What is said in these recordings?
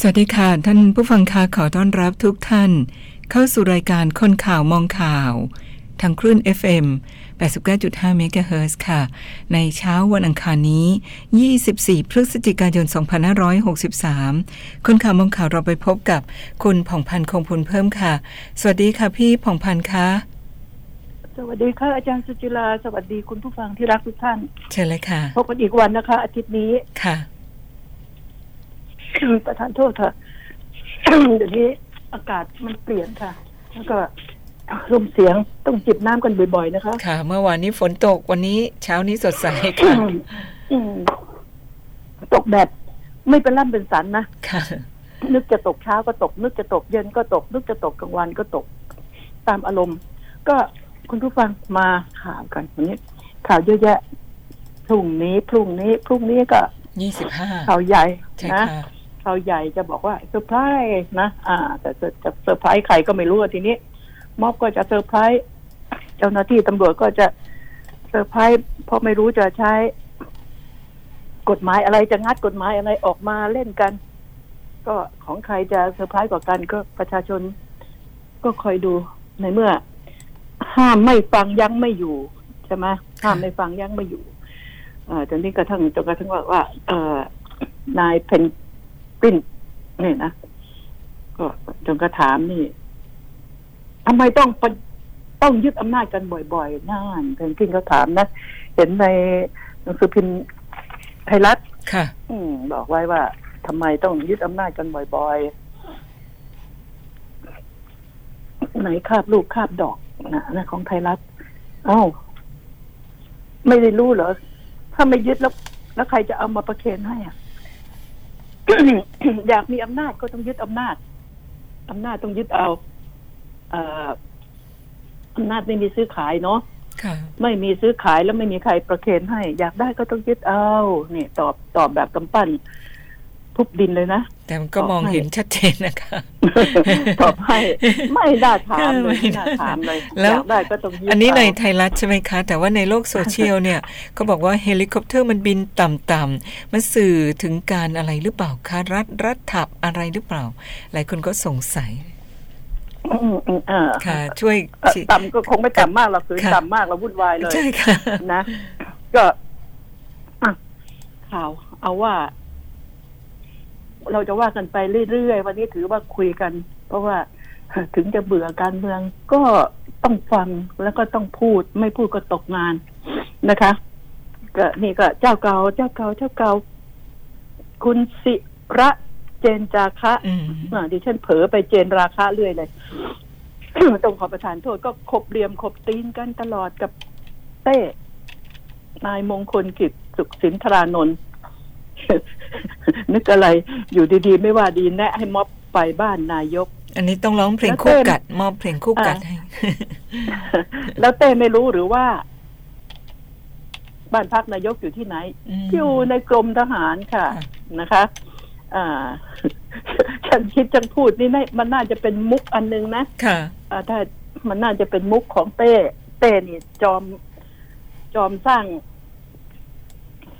สวัสดีค่ะ ท่านผู้ฟังคะขอต้อนรับทุกท่าน เข้าสู่รายการคนข่าวมองข่าว ทางคลื่น FM 89.5 เมกะเฮิรตซ์ค่ะ ในเช้าวันอังคารนี้ 24 พฤศจิกายน 2563 คนข่าวมองข่าวเราไปพบกับคุณผ่องพันธ์คงพลเพิ่มค่ะ สวัสดีค่ะพี่ผ่องพันธ์คะสวัสดีค่ะอาจารย์สุจิลาสวัสดีคุณผู้ฟังที่รักทุกท่าน เชิญเลยค่ะ พบกันอีกวันนะคะ อาทิตย์นี้ค่ะ ประทานโทษค่ะ เดี๋ยวนี้อากาศมันเปลี่ยนค่ะ แล้วก็ลมเสียงต้องจิบน้ำกันบ่อย ๆ นะคะ ค่ะ เมื่อวานนี้ฝนตกวันนี้เช้านี้สดใสค่ะอืมตกแบบไม่เป็นร่ำเป็นสันนะ ค่ะ นึกจะตกเช้าก็ตก นึกจะตกเย็นก็ตก นึกจะตกกลางวันก็ตก ตามอารมณ์ ก็คุณผู้ฟังมาข่าวกันวันนี้ ข่าวเยอะแยะพรุ่งนี้พรุ่งนี้พรุ่งนี้ก็25ข่าวใหญ่ใช่นะค่ะ ข่าวใหญ่จะบอกว่าเซอร์ไพรส์นะ อ่า แต่จะเซอร์ไพรส์ใครก็ไม่รู้ทีนี้ ม็อบก็จะเซอร์ไพรส์เจ้าหน้าที่ตำรวจก็จะเซอร์ไพรส์เพราะไม่รู้จะใช้ กฎหมายอะไรจะงัดกฎหมายอะไรออกมาเล่นกัน ก็ของใครจะเซอร์ไพรส์กว่ากันก็ประชาชนก็คอยดูในเมื่อ ห้ามไม่ฟังยั้งไม่อยู่ใช่ไหมห้ามไม่ฟังยั้งไม่อยู่อ่อจนนี้กระทั่งจนกระทั่งว่าว่าเอ่อนายเพน กวินนี่นะก็จนกระถามนี่ทำไมต้องปะต้องยึดอำนาจกันบ่อยๆนั่นเพนกวินเขาถามนะ เห็นในหนังสือพิมพ์ไทยรัฐค่ะ อืมบอกไว้ว่าทำไมต้องยึดอำนาจกันบ่อยๆไหนคาบลูกคาบดอกนะนะของไทยรัฐเอ้าไม่ได้รู้เหรอ ถ้าไม่ยึดแล้ว แล้วใครจะเอามาประเคนให้อะ อยากมีอำนาจก็ต้องยึดอำนาจอำนาจต้องยึดเอาเอ่ออำนาจไม่มีซื้อขายเนาะค่ะไม่มีซื้อขายแล้วไม่มีใครประเคนให้ อยากได้ก็ต้องยึดเอา นี่ ตอบตอบแบบกำปั้น ทุบดินเลยนะ แต่มันก็มองเห็นชัดเจนนะคะตอบให้ไม่น่าถามเลยไม่ไม่น่าน่าถามเลยแล้วอยากได้ก็ต้องยึดอันนี้ในเาไทยรัฐใช่ไหมคะ แต่ว่าในโลกโซเชียลเนี่ยก็บอกว่าเฮลิคอปเตอร์มันบินต่ำๆมันสื่อถึงการอะไรหรือเปล่าคะรัดรัดถับอะไรหรือเปล่า หลายคนก็สงสัยอืมอืมอ่าค่ะ ช่วยเอ่อชี้ต่ำก็คงไม่ต่ำมากหรอกคือค่ะต่ำมากเราวุ่นวายเลยใช่ค่ะนะ ก็อะข่าวเอาว่า เราจะว่ากันไปเรื่อยๆ วันนี้ถือว่าคุยกัน เพราะว่าถึงจะเบื่อการเมืองก็ต้องฟังแล้วก็ต้องพูด ไม่พูดก็ตกงานนะคะก็นี่ก็เจ้าเก่าเจ้าเก่าเจ้าเก่าคุณสิระเจนจาคะอืมอ่าดิฉันเผลอไปเจนราคาเรื่อยเลยต้องขอประทานโทษก็ขบเหลี่ยมขบตีนกันตลอดกับเต้นายมงคลกิจสุขสินทรานนท์ นึกอะไรอยู่ดีๆ ไม่ว่าดีแนะ ให้ม็อบไปบ้านนายก อันนี้ต้องร้องเพลงแล้วคู่เต้นกัด มอบเพลงคู่กัดอ่าให้แล้วเต้ไม่รู้หรือว่า บ้านพักนายกอยู่ที่ไหนอืมอยู่ในกรมทหารค่ะค่ะนะคะอ่าฉันคิดฉันพูดนี่น่ามันน่าจะเป็นมุกอันนึงนะค่ะอ่าถ้ามันน่าจะเป็นมุกของเต้ เต้นี่จอม จอมสร้าง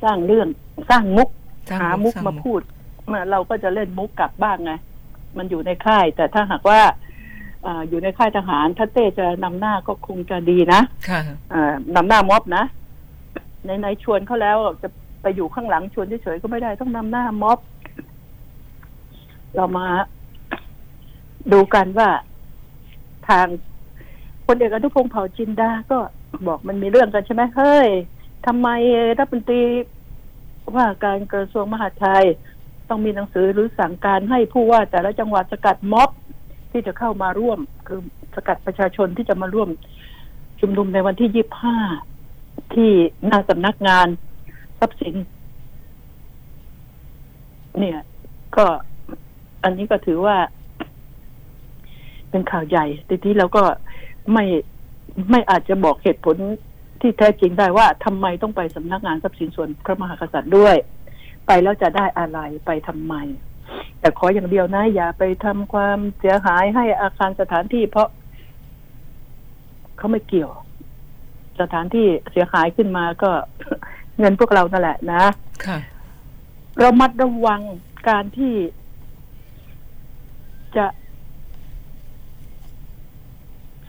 สร้างเรื่องสร้างมุกสร้าง หามุมุกกสร้างมุมากพูดมาเราก็จะเล่นมุกกลับบ้างไงมันอยู่ในค่าย แต่ถ้าหากว่าอ่าอยู่ในค่ายทหารถ้าเต้จะนำหน้าก็คงจะดีนะค่ะอ่านำหน้าม็อบนะในในชวนเขาแล้วจะไปอยู่ข้างหลังชวนเฉยๆก็ไม่ได้ต้องนำหน้าม็อบ เรามาดูกันว่าทางพลเอกอนุพงษ์เผ่าจินดา ก็บอกมันมีเรื่องกันใช่ไหมเฮ้ยทำไมรัฐมนตรี ว่าการกระทรวงมหาดไทย ต้องมีหนังสือหรือสั่งการให้ผู้ว่าแต่ละจังหวัดสกัดม็อบที่จะเข้ามาร่วม คือสกัดประชาชนที่จะมาร่วม ชุมนุมในวันที่ยี่บห้าที่หน้าสำนักงานทรัพย์สิน เนี่ย ก็อันนี้ก็ถือว่า เป็นข่าวใหญ่ทีนี้เราก็ไม่ไม่อาจจะบอกเหตุผล ที่แท้จริงได้ว่าทำไมต้องไปสำนักงานทรัพย์สินส่วนพระมหากษัตริย์ด้วย ไปแล้วจะได้อะไรไปทำไม แต่ขออย่างเดียวนะ อย่าไปทำความเสียหายให้อาคารสถานที่ เพราะเขาไม่เกี่ยว สถานที่เสียหายขึ้นมาก็เงินพวกเรานั่นแหละนะค่ะเรามัดระวังการที่จะ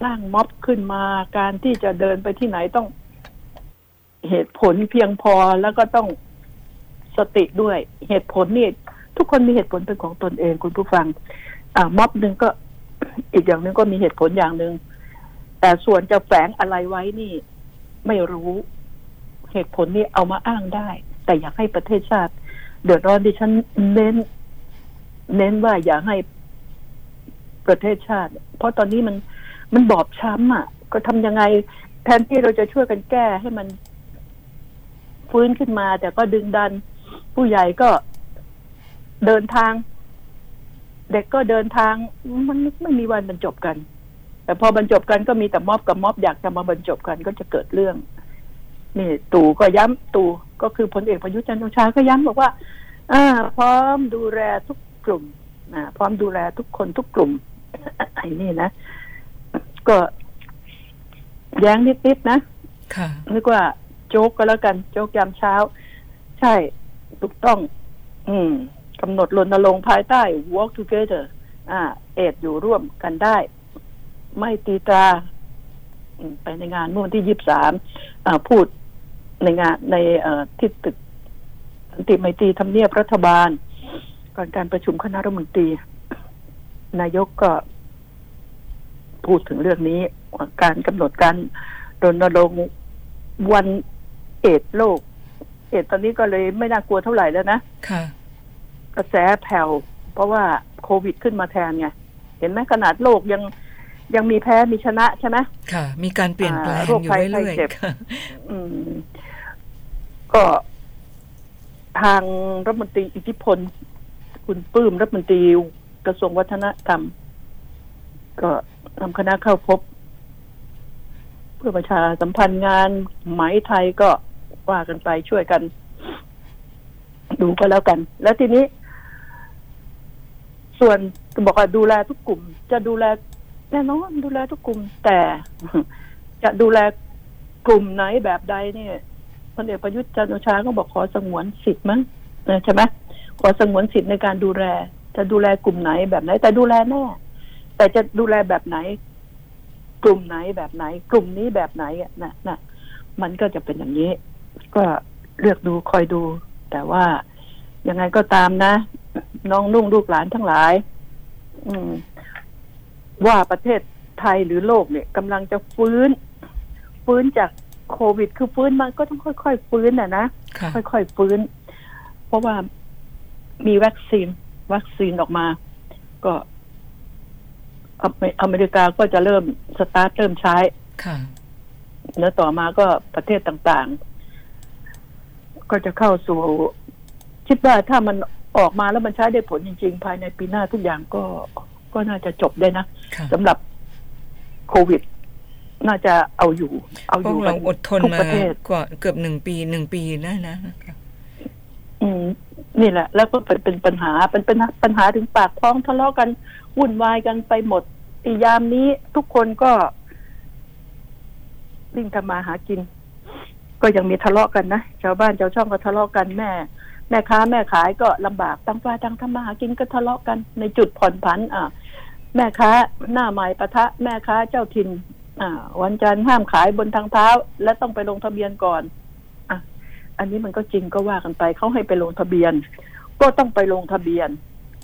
สร้างม็อบขึ้นมาการที่จะเดินไปที่ไหนต้อง เหตุผลเพียงพอแล้วก็ต้องสติด้วยเหตุผลนี่ทุกคนมีเหตุผลเป็นของตนเองคุณผู้ฟัง อ่าม็อบหนึ่งก็ อีกอย่างหนึ่งก็มีเหตุผลอย่างหนึ่งแต่ส่วนจะแฝงอะไรไว้นี่ ไม่รู้เหตุผลนี้เอามาอ้างได้ แต่อยากให้ประเทศชาติ เดือดร้อนดิฉันเน้น เน้นว่าอย่าให้ประเทศชาติ เพราะตอนนี้มันมันบอบช้ำอะ ก็ทำยังไงแทนที่เราจะช่วยกันแก้ให้มัน ฟื้นขึ้นมา แต่ก็ดึงดัน ผู้ใหญ่ก็เดินทาง เด็กก็เดินทาง มันไม่มีวันบรรจบกัน แต่พอบรรจบกันก็มีแต่ม็อบกับม็อบอยากจะมาบรรจบกันก็จะเกิดเรื่อง นี่ ตู่ก็ย้ำตู่ก็คือพลเอกประยุทธ์จันทร์โอชาก็ย้ำบอกว่าอ่า พร้อมดูแลทุกกลุ่มอ่าพร้อมดูแลทุกคนทุกกลุ่มไอ้นี่นะก็แย้งนิดๆนะค่ะนึกว่า โจ๊กก็แล้วกัน โจ๊กยามเช้า ใช่ถูกต้อง อืมกำหนดรณรงค์ภายใต้ walk together อ่า เอดอยู่ร่วมกันได้ ไม่ตีตราไปในงานเมื่อวันที่ยี่สามพูดในงานในเอที่ตึกสันติไมตรีทำเนียบรัฐบาล ก่อนการประชุมคณะรัฐมนตรี นายกก็พูดถึงเรื่องนี้ การกำหนดการรณรงค์วัน เอดส์โลก เอดส์ตอนนี้ก็เลยไม่น่ากลัวเท่าไหร่แล้วนะค่ะกระแสแผ่วเพราะว่าโควิดขึ้นมาแทนไงเห็นไหมขนาดโลกยังยังมีแพ้มีชนะใช่ไหมค่ะ มีการเปลี่ยนแปลงอ่าโรคอยู่ภัยเรื่อยไข้เจ็บๆค่ะอืมก็ทางรัฐมนตรีอิทธิพล คุณปลื้มรัฐมนตรีกระทรวงวัฒนธรรม ก็นำคณะเข้าพบ เพื่อประชาสัมพันธ์งานไหมไทยก็ ว่ากันไปช่วยกัน ดูก็แล้วกัน แล้วทีนี้ ส่วนบอกว่าดูแลทุกกลุ่ม จะดูแลแน่นอนดูแลทุกกลุ่ม แต่จะดูแลกลุ่มไหนแบบใดเนี่ยพลเอกประยุทธ์จันทร์โอชาก็บอกขอสงวนสิทธิ์มั้งนะใช่ไหมขอสงวนสิทธิ์ในการดูแล จะดูแลกลุ่มไหนแบบไหน แต่ดูแลแน่แต่จะดูแลแบบไหน กลุ่มไหนแบบไหน กลุ่มนี้แบบไหนอะนะนะมันก็จะเป็นอย่างนี้ ก็เลือกดูคอยดู แต่ว่ายังไงก็ตามนะ น้องนุ่งลูกหลานทั้งหลาย อืม ว่าประเทศไทยหรือโลกเนี่ยกำลังจะฟื้น ฟื้นจากโควิด คือฟื้นมันก็ต้องค่อยๆฟื้นน่ะนะค่ะค่อยๆฟื้น เพราะว่ามีวัคซีน วัคซีนออกมา ก็อเมอเมริกาก็จะเริ่มสตาร์ทเริ่มใช้ค่ะแล้วต่อมาก็ประเทศต่างๆ ก็จะเข้าสู่ คิดว่าถ้ามันออกมาแล้วมันใช้ได้ผลจริง ๆ ภายในปีหน้าทุกอย่างก็ก็น่าจะจบได้นะค่ะสำหรับโควิด น่าจะเอาอยู่ เอาพอวยู่กเราอดทนทุกมาประเทศกว่าเกือบหนึ่งปีหนึ่งปีแล้วนะนะคะอืมนี่แหละ แล้วก็เป็นเป็นปัญหาเป็นเป็นปัญหาถึงปากท้องทะเลาะกันวุ่นวายกันไปหมดอียามนี้ทุกคนก็วิ่งทำมาหากิน ก็ยังมีทะเลาะกันนะชาวบ้านชาวช่องก็ทะเลาะกันแม่ แม่ค้าแม่ขายก็ลำบากตั้งฝ่าตั้งทำมาหากินก็ทะเลาะกันในจุดผ่อนผัน อ่า แม่ค้าหน้าใหม่ปะทะ แม่ค้าเจ้าถิ่นอ่า วันจันทร์ห้ามขายบนทางเท้า และต้องไปลงทะเบียนก่อนอะอันนี้มันก็จริงก็ว่ากันไปเขาให้ไปลงทะเบียน ก็ต้องไปลงทะเบียน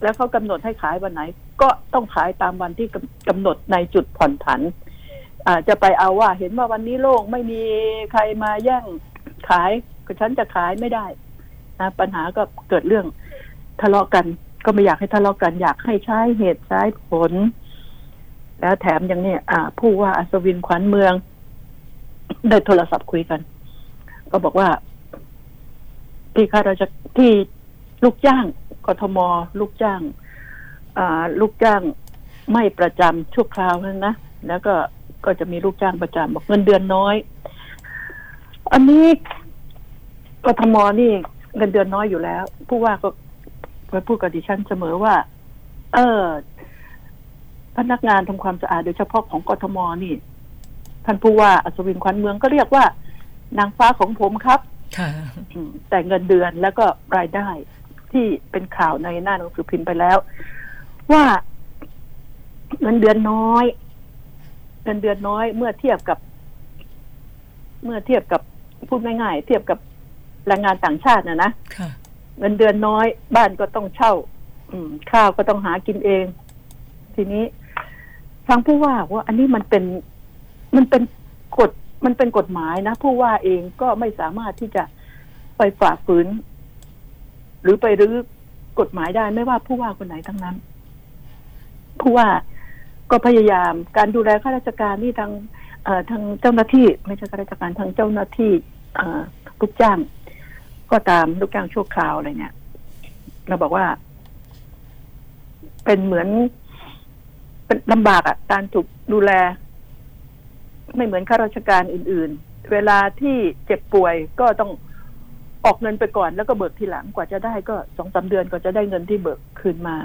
แล้วเขากำหนดให้ขายวันไหน ก็ต้องขายตามวันที่กำกำหนดในจุดผ่อนผัน อาจะไปเอาว่า เห็นว่าวันนี้โล่งไม่มีใครมาแย่งขายก็ฉันจะขายไม่ได้นะปัญหาก็เกิดเรื่องทะเลาะกัน ก็ไม่อยากให้ทะเลาะกัน อยากให้ใช้เหตุใช้ผล แล้วแถมอย่างนี้อ่าผู้ว่าอัศวินขวัญเมือง ได้โทรศัพท์คุยกัน ก็บอกว่า ที่ข้าราชที่ลูกจ้างกทมลูกจ้างอ่าลูกจ้างไม่ประจำชั่วคราวนั้นนะแล้วก็ ก็จะมีลูกจ้างประจำบอกเงินเดือนน้อย อันนี้กทมนี่เงินเดือนน้อยอยู่แล้ว ผู้ว่าก็ไปพูดกับดิฉันเสมอว่า เออ พนักงานทำความสะอาดโดยเฉพาะของกทมนี่ ท่านผู้ว่าอัศวินขวัญเมืองก็เรียกว่า นางฟ้าของผมครับค่ะอืมแต่เงินเดือนแล้วก็รายได้ที่เป็นข่าวในหน้าหนังสือพิมพ์ไปแล้ว ว่าเงินเดือนน้อย เงินเดือนน้อยเมื่อเทียบกับ เมื่อเทียบกับพูดง่ายๆเทียบกับแรงงานต่างชาตินะนะค่ะเงินเดือนน้อย บ้านก็ต้องเช่า อืม ข้าวก็ต้องหากินเอง ทีนี้ทางผู้ว่าว่า อันนี้มันเป็นมันเป็นกฎมันเป็นกฎหมายนะผู้ว่าเองก็ไม่สามารถที่จะไปฝ่าฝืน หรือไปรื้อกฎหมายได้ไม่ว่าผู้ว่าคนไหนทั้งนั้น ผู้ว่า ก็พยายามการดูแลข้าราชการนี่ทางทางเจ้าหน้าที่ ไม่ใช่ข้าราชการทางเจ้าหน้าที่ลูกจ้าง ก็ตามลูกจ้างชั่วคราวอะไรเนี่ยเราบอกว่า เป็นเหมือน เป็นลำบากอะ่ะ การถูกดูแล ไม่เหมือนข้าราชการอื่น ๆ เวลาที่เจ็บป่วยก็ต้องออกเงินไปก่อนแล้วก็เบิกทีหลังกว่าจะได้ก็สองสาเดือนก็จะได้เงินที่เบิกคืนมา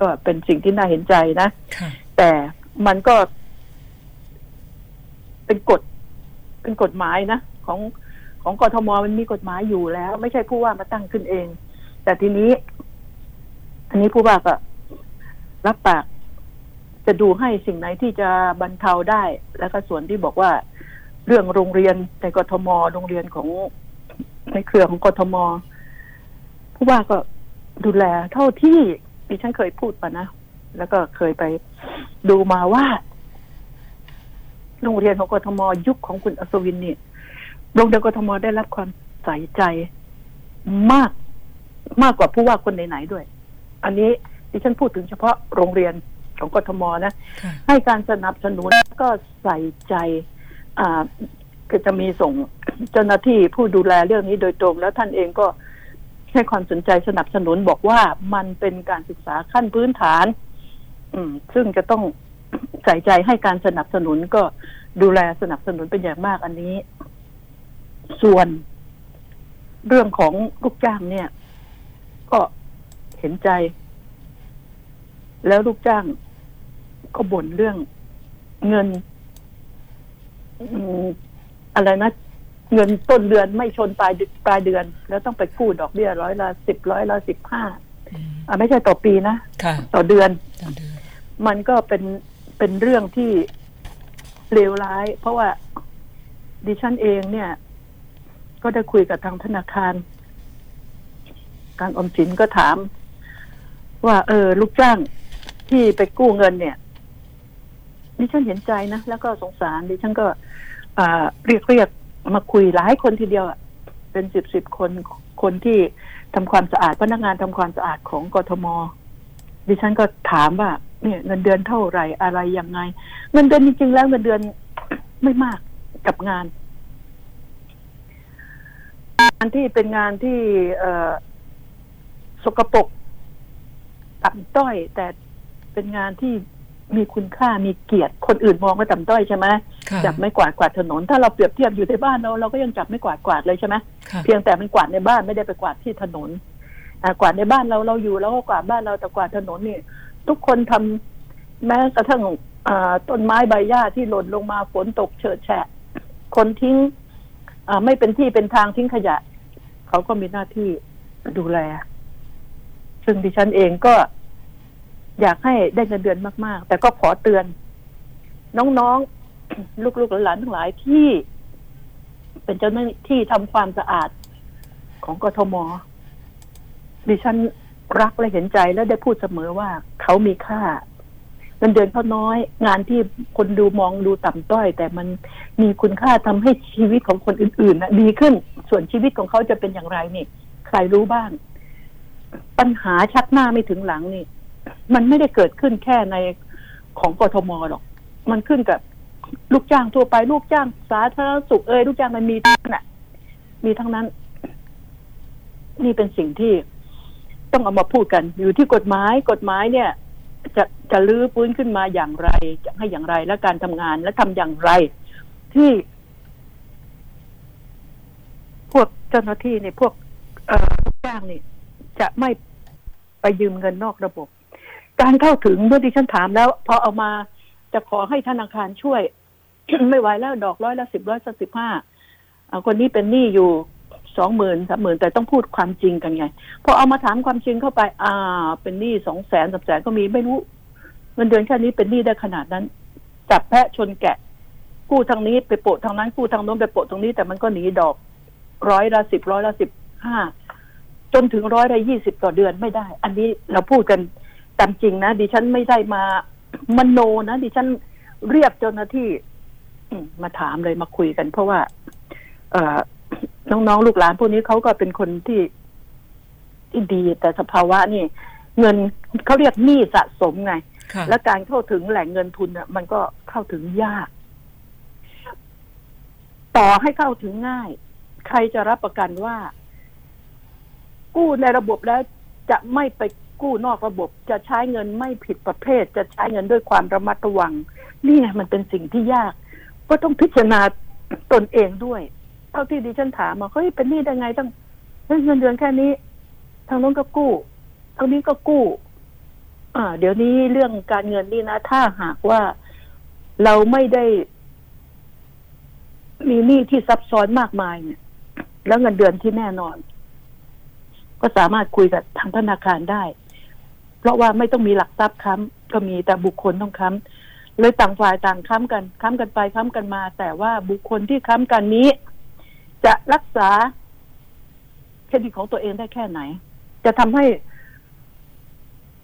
ก็เป็นสิ่งที่น่าเห็นใจนะ แต่มันก็ เป็นกฎ เป็นกฎหมายนะของของกทมมันมีกฎหมายอยู่แล้ว ไม่ใช่ผู้ว่ามาตั้งขึ้นเอง แต่ทีนี้ อันนี้ผู้ว่าก็รับปากจะดูให้สิ่งไหนที่จะบรรเทาได้ แล้วก็ส่วนที่บอกว่า เรื่องโรงเรียนในกทมโรงเรียนของในเครือของกทมผู้ว่าก็ดูแลเท่าที่ดิฉันเคยพูดมานะ แล้วก็เคยไปดูมาว่าโรงเรียนของกทมยุคของคุณอัศวินนี่โรงเรียนกทมได้รับความใส่ใจมากมากกว่าผู้ว่าคนไหนๆด้วย อันนี้ดิฉันพูดถึงเฉพาะโรงเรียนของกทมนะค่ะให้การสนับสนุนก็ใส่ใจอ่าก็จะมีส่งเจ้าหน้าที่ผู้ดูแลเรื่องนี้โดยตรง แล้วท่านเองก็ให้ความสนใจสนับสนุนบอกว่ามันเป็นการศึกษาขั้นพื้นฐานอืม ซึ่งจะต้องใส่ใจให้การสนับสนุนก็ดูแลสนับสนุนเป็นอย่างมากอันนี้ ส่วนเรื่องของลูกจ้างเนี่ย ก็เห็นใจ แล้วลูกจ้างก็บ่นเรื่องเงินอืมอะไรนะเงินต้นเดือนไม่ชนปลายเดือนปลายเดือน แล้วต้องไปกู้ดอกเบี้ยร้อยละสิบร้อยละสิบห้าอืมอ่าไม่ใช่ต่อปีนะค่ะต่อเดือนต่อเดือน มันก็เป็นเป็นเรื่องที่เลวร้าย เพราะว่าดิฉันเองเนี่ย ก็ได้คุยกับทางธนาคาร การอมสินก็ถาม ว่า เออ ลูกจ้างที่ไปกู้เงินเนี่ยดิฉันเห็นใจนะ แล้วก็สงสารดิฉันก็เรียกเรียกมาคุยหลายคนทีเดียวเป็นสิบสิบคนคนที่ทำความสะอาดพนักงานทำความสะอาดของกทม ดิฉันก็ถามว่า เนี่ยเงินเดือนเท่าไหร่อะไรยังไง เงินเดือนจริงๆแล้วเงินเดือนไม่มากกับงานงานที่เป็นงานที่เอ่อสกปรกต่ำต้อย แต่เป็นงานที่มีคุณค่ามีเกียรติ คนอื่นมองว่าต่ำต้อยใช่ไหมค่ะจับไม่กวาดกวาดถนน ถ้าเราเปรียบเทียบอยู่ในบ้านเราเราก็ยังจับไม่กวาดกวาดเลยใช่ไหมค่ะเพียงแต่มันกวาดในบ้านไม่ได้ไปกวาดที่ถนนอ่ากวาดในบ้านเราเราอยู่แล้วก็กวาดบ้านเราแต่กวาดถนนนี่ ทุกคนทำแม้กระทั่งต้นไม้ใบหญ้าที่หล่นลงมาฝนตกเฉิดแฉะ คนทิ้งไม่เป็นที่เป็นทางทิ้งขยะ เขาก็มีหน้าที่ดูแล ซึ่งดิฉันเองก็อยากให้ได้เงินเดือนมาก ๆ แต่ก็ขอเตือน น้องๆ ลูกๆหลานๆทั้งหลายที่ เป็นเจ้าหน้าที่ทำความสะอาดของกทมดิฉัน รักและเห็นใจและได้พูดเสมอว่าเขามีค่าเงินเดือนเขาน้อย งานที่คนดูมองดูต่ำต้อย แต่มันมีคุณค่าทำให้ชีวิตของคนอื่นๆนะดีขึ้น ส่วนชีวิตของเขาจะเป็นอย่างไรนี่ใครรู้บ้าง ปัญหาชักหน้าไม่ถึงหลังนี่ มันไม่ได้เกิดขึ้นแค่ในของกทมหรอก มันขึ้นกับลูกจ้างทั่วไปลูกจ้างสาธารณสุขเอ่ยลูกจ้างมันมีทั้งนั้นน่ะ มีทั้งนั้น นี่เป็นสิ่งที่ ต้องเอามาพูดกัน อยู่ที่กฎหมายกฎหมายเนี่ย จะจะลื้อฟื้นขึ้นมาอย่างไร จะให้อย่างไรและการทำงานและทำอย่างไร ที่ พวกเจ้าหน้าที่เนี่ยพวกเอ่อลูกจ้างนี่จะไม่ไปยืมเงินนอกระบบ การเข้าถึงเมื่อที่ฉันถามแล้วพอเอามาจะขอให้ธนาคารช่วย ไม่ไหวแล้วดอกร้อยละสิบร้อยละสิบห้าคนนี้เป็นหนี้อยู่ สองหมื่นสามหมื่นแต่ต้องพูดความจริงกันไงพอเอามาถามความจริงเข้าไป อ่า เป็นหนี้สองแสนสามแสนก็มีไม่รู้เงินเดือนแค่นี้เป็นหนี้ได้ขนาดนั้น จับแพะชนแกะ กู้ทางนี้ไปโปะทางนั้นกู้ทางโน้นไปโปะตรงนี้ แต่มันก็หนีดอกร้อยละสิบร้อยละสิบห้าจนถึงร้อยละยี่สิบต่อเดือนไม่ได้ อันนี้เราพูดกันตามจริงนะดิฉันไม่ได้มามโนนะดิฉันเรียกเจ้าหน้าที่มาถามเลยมาคุยกัน เพราะว่า เออ น้องๆลูกหลานพวกนี้เขาก็เป็นคนที่ที่ดี แต่สภาวะนี่ เงินเขาเรียกหนี้สะสมไง และการเข้าถึงแหล่งเงินทุนเนี่ยมันก็เข้าถึงยาก ต่อให้เข้าถึงง่าย ใครจะรับประกันว่า กู้ในระบบแล้วจะไม่ไปกู้นอกระบบจะใช้เงินไม่ผิดประเภท จะใช้เงินด้วยความระมัดระวังนี่มันเป็นสิ่งที่ยาก ก็ต้องพิจารณาตนเองด้วย เท่าที่ดิฉันถามมาเฮ้ยเป็นหนี้ได้ไงต้องเงินเดือนแค่นี้ ทางโน้นก็กู้ ทางนี้ก็กู้ อ่า เดี๋ยวนี้เรื่องการเงินนี่นะ ถ้าหากว่าเราไม่ได้ มีหนี้ที่ซับซ้อนมากมายเนี่ย แล้วเงินเดือนที่แน่นอน ก็สามารถคุยกับทางธนาคารได้ เพราะว่าไม่ต้องมีหลักทรัพย์ค้ำก็มีแต่บุคคลต้องค้ำเลยต่างฝ่ายต่างค้ำกันค้ำกันไปค้ำกันมา แต่ว่าบุคคลที่ค้ำกันนี้ จะรักษาเครดิตของตัวเองได้แค่ไหน จะทำให้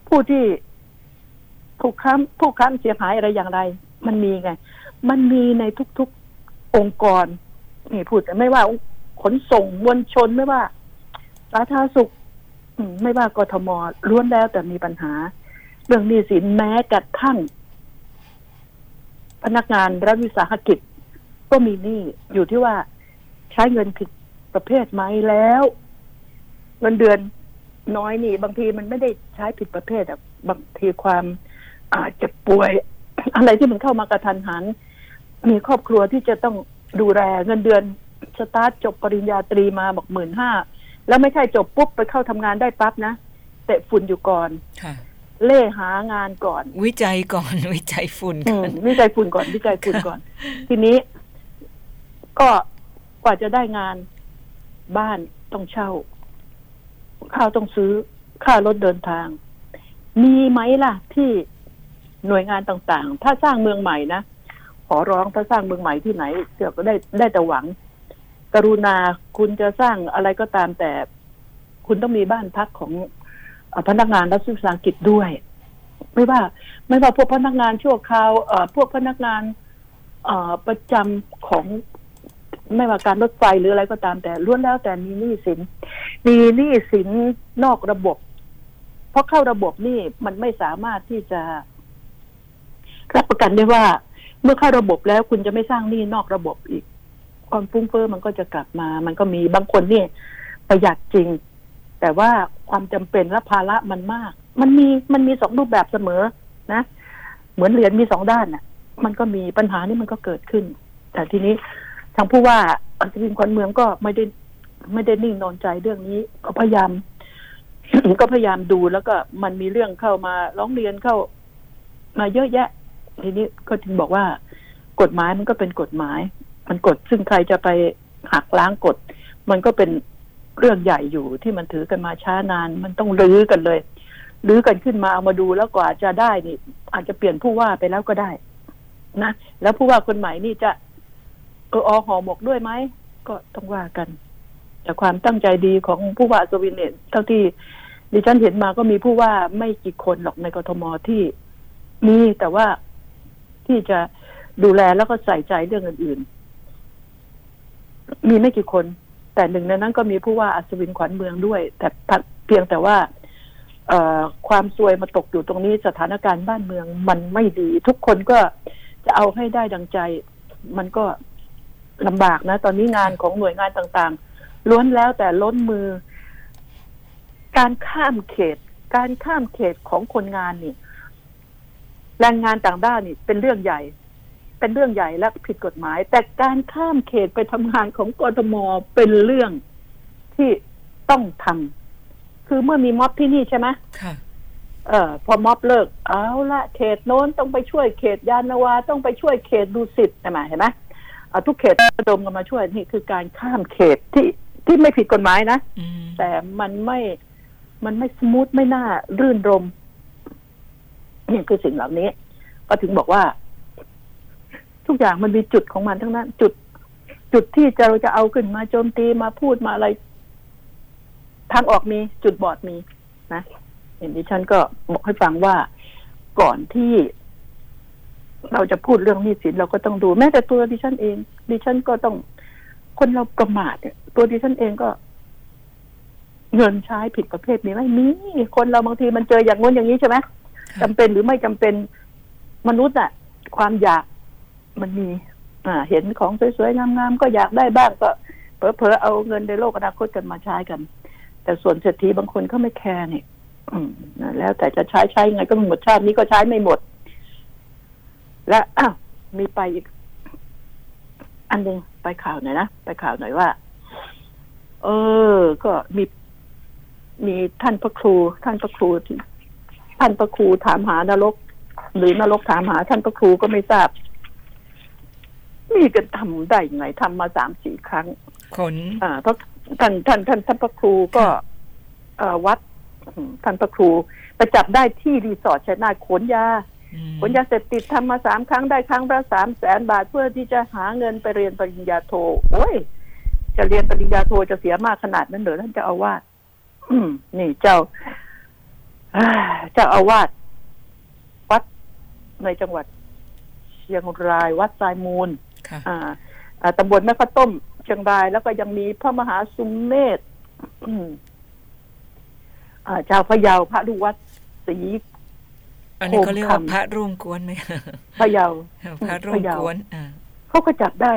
ผู้ที่ถูกค้ำผู้ค้ำเสียหายอะไรอย่างไร มันมีไง มันมีในทุกๆองค์กรนี่พูดแต่ไม่ว่าขนส่งมวลชนไม่ว่า สาธารณสุขไม่ว่ากทมล้วนแล้วแต่มีปัญหา เรื่องหนี้สินแม้กระทั่ง พนักงานรัฐวิสาหกิจก็มีหนี้อยู่ที่ว่า ช้เงินผิดประเภทไหมแล้ว เงินเดือนน้อยนี่ บางทีมันไม่ได้ใช้ผิดประเภทอะบางทีความอาจจะป่วย อะไรที่มันเข้ามากระทันหัน มีครอบครัวที่จะต้องดูแลเงินเดือนสตาร์ทจบปริญญาตรีมาบอกหมื่นห้าแล้วไม่ใช่จบปุ๊บไปเข้าทำงานได้ปั๊บนะเตะฝุ่นอยู่ก่อนเล่หางานก่อน วิจัยก่อน วิจัยฝุ่นก่อนวิจัยฝุ่นก่อน วิจัยฝุ่นก่อน ทีนี้ ก็ กว่าจะได้งานบ้านต้องเช่า ข้าวต้องซื้อ ค่ารถเดินทาง มีไหมล่ะ ที่หน่วยงานต่างๆ ถ้าสร้างเมืองใหม่นะขอร้องถ้าสร้างเมืองใหม่ที่ไหนเดี๋ยวก็ได้ได้แต่หวัง กรุณาคุณจะสร้างอะไรก็ตามแต่ คุณต้องมีบ้านพักของพนักงานรัฐวิสาหกิจด้วย ไม่ว่า ไม่ว่าพวกพนักงานชั่วคราวเอ่อพวกพนักงานประจำของ ไม่ว่าการรถไฟหรืออะไรก็ตามแต่ล้วนแล้วแต่มีหนี้สิน มีหนี้สินนอกระบบ เพราะเข้าระบบนี่มันไม่สามารถที่จะรับประกันได้ว่า เมื่อเข้าระบบแล้วคุณจะไม่สร้างหนี้นอกระบบอีก ความฟุ้งเฟ้อมันก็จะกลับมา มันก็มีบางคนนี่ประหยัดจริง แต่ว่าความจำเป็นและภาระมันมาก มันมีมันมีสองรูปแบบเสมอนะ เหมือนเหรียญมีสองด้านน่ะ มันก็มีปัญหานี่มันก็เกิดขึ้น แต่ทีนี้างผู้ว่าอัศวินควันเมืองก็ไม่ได้ไม่ได้นิ่งนอนใจเรื่องนี้ ก็พยายามก็พยายามดูแล้วก็มันมีเรื่องเข้ามาร้องเรียนเข้า มาเยอะแยะ ทีนี้ก็ถึงบอกว่ากฎหมายมันก็เป็นกฎหมาย มันกดซึ่งใครจะไปหักล้างกฎ มันก็เป็นเรื่องใหญ่อยู่ที่มันถือกันมาช้านาน มันต้องรื้อกันเลยรื้อกันขึ้นมาเอามาดูแล้วกว่าจะได้นี่ อาจจะเปลี่ยนผู้ว่าไปแล้วก็ได้ นะแล้วผู้ว่าคนใหม่นี่จะ เอออหอหมกด้วยไหมก็ต้องว่ากัน แต่ความตั้งใจดีของผู้ว่าสวินเนี่ยเท่าที่ดิฉันเห็นมาก็มีผู้ว่าไม่กี่คนหรอกในกรทมที่มีแต่ว่าที่จะดูแลแล้วก็ใส่ใจเรื่องอื่นๆ มีไม่กี่คน แต่หนึ่งในนั้นก็มีผู้ว่าอัศวินขวัญเมืองด้วย แต่เพียงแต่ว่าเออความซวยมาตกอยู่ตรงนี้สถานการณ์บ้านเมืองมันไม่ดี ทุกคนก็จะเอาให้ได้ดังใจ มันก็ ลำบากนะ ตอนนี้งานของหน่วยงานต่างๆ ล้วนแล้วแต่ล้นมือ การข้ามเขต การข้ามเขตของคนงานนี่แรงงานต่างด้านนี่ เป็นเรื่องใหญ่ เป็นเรื่องใหญ่และผิดกฎหมาย แต่การข้ามเขตไปทำงานของกรทมเป็นเรื่องที่ต้องทำคือเมื่อมีม็อบที่นี่ใช่ไหมค่ะเออพอม็อบเลิก เอาละเขตโน้นต้องไปช่วยเขตยานนาวาต้องไปช่วยเขตดูสิทธ์ใช่ไหมเห็นไหม ทุกเขตระดมกันมาช่วยนี่คือการข้ามเขตที่ที่ไม่ผิดกฎหมายนะ แต่มันไม่มันไม่สมูทไม่น่ารื่นรมนี่คือสิ่งเหล่านี้ ก็ถึงบอกว่า ทุกอย่างมันมีจุดของมันทั้งนั้น จุด จุดที่จะเราจะเอาขึ้นมาโจมตีมาพูดมาอะไร ทางออกมีจุดบอดมีนะเห็นดิฉันก็บอกให้ฟังว่าก่อนที่ เราจะพูดเรื่องหนี้สินเราก็ต้องดู แม้แต่ตัวดิฉันเองดิฉันก็ต้องคนเราประมาทเนี่ยตัวดิฉันเองก็ เงินใช้ผิดประเภทมีไหมมีคนเราบางทีมันเจออย่างง้นอย่างนี้ใช่ไหมจำเป็นหรือไม่จำเป็นมนุษย์อะความอยากมันมี อ่า เห็นของสวยๆงามๆก็อยากได้บ้างก็เพอเพอเอาเงินในโลกอนาคตกันมาใช้กัน แต่ส่วนเศรษฐีบางคนเขาไม่แคร์เนี่ยอืมแล้วแต่จะใช้ใช้ไงก็หมดชาตินี้ก็ใช้ไม่หมด และอ้าวมีไปอีก อันหนึ่งไปข่าวหน่อยนะไปข่าวหน่อยว่า เออ ก็มีมีท่านพระครู ท่านพระครูที่ท่านพระครูถามหานรก หรือนรกถามหา ท่านพระครูก็ไม่ทราบ มีกันทำได้ยังไงทำมาสามสี่ครั้งขนอ่าเพราะท่านท่านท่านท่านพระครูก็เอ่อวัดอืมท่านพระครูไปจับได้ที่รีสอร์ทชัยนาทขนยา อืมขนยาเสพติดทำมาสามครั้งได้ครั้งละสามแสนบาทเพื่อที่จะหาเงินไปเรียนปริญญาโท โอ้ย จะเรียนปริญญาโทจะเสียมากขนาดนั้นเหรอท่านเจ้าอาวาสอืมนี่เจ้าอ่าเจ้าอาวาสวัดในจังหวัด เชียงรายวัดทรายมูลค่ะอ่าอ่าตำบลแม่ข้าวต้ม เชียงรายแล้วก็ยังมีพระมหาสุมเมธอืมอ่าเจ้าพระเยาพระลูกวัดศรี อันนี้เขาเรียกว่าโคมคำพระร่วงกวนไหมพระเยาพระร่วงกวนอ่าเขาก็จับได้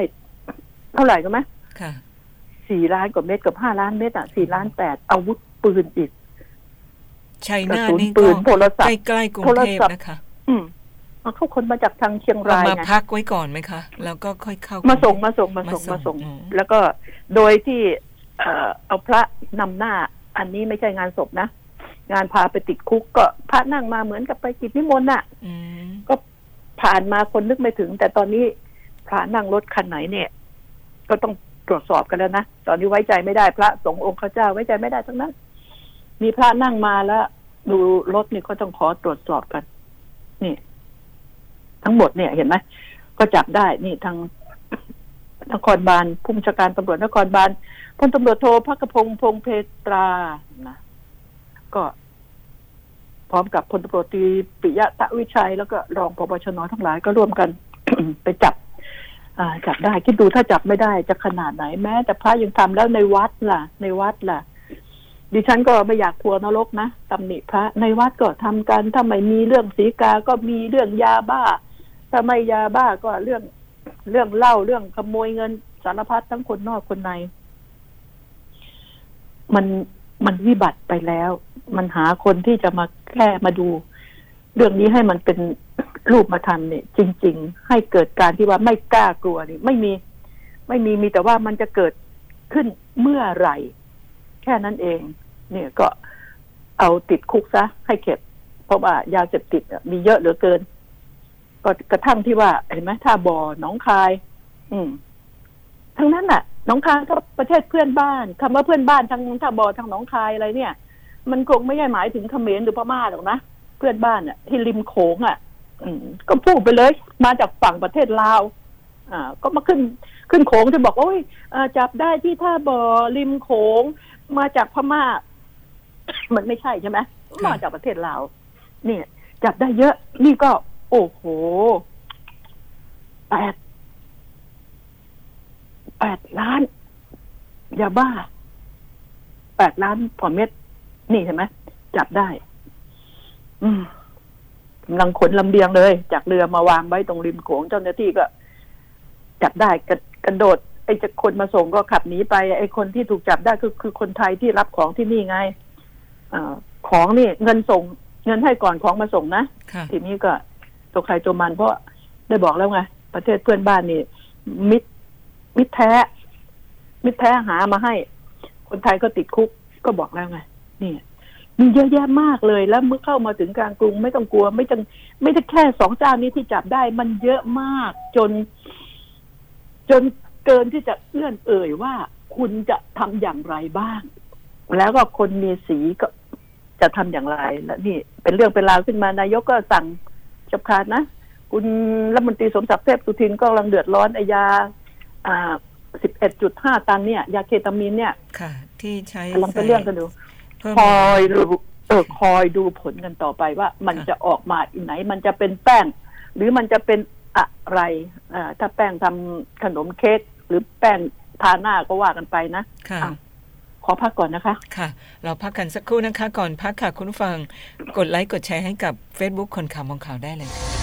เท่าไหร่กันไหมค่ะสี่ล้านกว่าเม็ดกับห้าล้านเม็ดอะสี่ล้านแปดอาวุธปืนอีกชัยกระนาทสุนนี่ปืก็นโทรศัพท์ใกล้ๆกรุงโทรเทพศัพท์นะคะ อืมเอาเขาคนมาจากทางเชียงเรารายมาไงพักไว้ก่อนไหมคะ แล้วก็ค่อยเข้า มาส่งกรุมาส่งมามาส่งส่งมาส่งอืมแล้วก็โดยที่ เอ่อเอาพระนำหน้า อันนี้ไม่ใช่งานศพนะ งานพาไปติดคุกก็พระนั่งมาเหมือนกับไปกิจนิมนต์น่ะอืมก็ผ่านมาคนนึกไม่ถึง แต่ตอนนี้พระนั่งรถคันไหนเนี่ย ก็ต้องตรวจสอบกันแล้วนะ ตอนนี้ไว้ใจไม่ได้พระสงฆ์องค์ข้าเจ้าไว้ใจไม่ได้ทั้งนั้น มีพระนั่งมาแล้ว ดูรถนี่ก็ต้องขอตรวจสอบกัน นี่ ทั้งหมดเนี่ยเห็นไหมก็จับได้นี่ทางนครบาลผู้บัญชาการตำรวจนครบาลพลตำรวจโทพักพงษ์พงษ์เพตรานะ ก็พร้อมกับพลตำรวจตรีปิยะตะวิชัย แล้วก็รองพบชนทั้งหลายก็ร่วมกันไปจับจับได้คิดดูถ้าจับไม่ได้จะขนาดไหนแม้ แต่พระยังทำแล้วในวัดล่ะ ในวัดล่ะ ดิฉันก็ไม่อยากทัวร์นรกนะตำหนิพระในวัดก็ทำกันถ้าไม่มีเรื่องสีกาก็มีเรื่องยาบ้าถ้าไม่ยาบ้าก็เรื่องเรื่องเหล้าเรื่องขโมยเงินสารพัดทั้งคนนอกคนใน มันมันวิบัติไปแล้ว มันหาคนที่จะมาแก้มาดู เรื่องนี้ให้มันเป็นรูปมาทำเนี่ย จริง ๆ ให้เกิดการที่ว่าไม่กล้ากลัวนี่ไม่มี ไม่มีมีแต่ว่ามันจะเกิดขึ้นเมื่อไหร่ แค่นั้นเอง เนี่ยก็เอาติดคุกซะให้เข็บเพราะว่ายาเสพติดมีเยอะเหลือเกินก็กระทั่งที่ว่าเห็นไหมท่าบ่อหนองคาย อืม ทั้งนั้นน่ะ หนองคายก็ประเทศเพื่อนบ้านคำว่าเพื่อนบ้านทางท่าบ่อทางหนองคายอะไรเนี่ย มันคงไม่ใช่หมายถึงเขมรหรือพม่าหรอกนะเพื่อนบ้านอะ ที่ริมโขงอะอืมก็พูดไปเลย มาจากฝั่งประเทศลาว อ่า ก็มาขึ้นขึ้นโขงจะบอกว่าโอ้ยอ่าจับได้ที่ท่าบ่อริมโขง มาจากพม่า มันไม่ใช่ใช่ไหมมาจากประเทศลาวเนี่ย จับได้เยอะ นี่ก็ โอ้โหแปดแปดล้านยาบ้าแปดล้านกว่าเม็ด นี่เห็นไหมจับได้ อืมกำลังขนลำเลียงเลย จากเรือมาวางไว้ตรงริมโขงเจ้าหน้าที่ก็ จับได้กระกระโดด ไอ้จะคนมาส่งก็ขับหนีไป ไอ้คนที่ถูกจับได้คือคือคนไทยที่รับของที่นี่ไงอาของนี่ เงินส่ง เงินให้ก่อนของมาส่งนะค่ะทีนี้ก็ตัวใครตัวมันเพราะได้บอกแล้วไงประเทศเพื่อนบ้านนี่ มิตรมิตรแท้ มิตรแท้หามาให้ คนไทยก็ติดคุกก็บอกแล้วไง นี่มีเยอะแยะมากเลยแล้วเมื่อเข้ามาถึงกลางกรุงไม่ต้องกลัว ไม่ต้องไม่ได้แค่สองเจ้านี้ที่จับได้ มันเยอะมาก จน จนเกินที่จะเอื้อนเอ่ยว่าคุณจะทำอย่างไรบ้าง แล้วก็คนมีสีก็จะทำอย่างไรและนี่ เป็นเรื่องเป็นราวขึ้นมานายกก็สั่งจับขาดนะคุณรัฐมนตรีสมศักดิ์เทพสุทินก็กำลังเดือดร้อนไอยา อ่าสิบเอ็ดจุดห้าตันเนี่ย ยาเคตามีนเนี่ย ค่ะ ที่ใช้กำลังเป็นเรื่องกันดูเพิ่ม คอยดูเออคอยดูผลกันต่อไปว่ามันจะออกมาอีกไหน มันจะเป็นแป้ง หรือมันจะเป็นอะไรอ่าถ้าแป้งทำขนมเค้กหรือแป้งทาหน้าก็ว่ากันไปนะค่ะอะขอพักก่อนนะคะ ค่ะ เราพักกันสักครู่นะคะ ก่อนพักค่ะคุณผู้ฟัง กดไลค์กดแชร์ให้กับ Facebook คนข่าวมองข่าวได้เลยค่ะ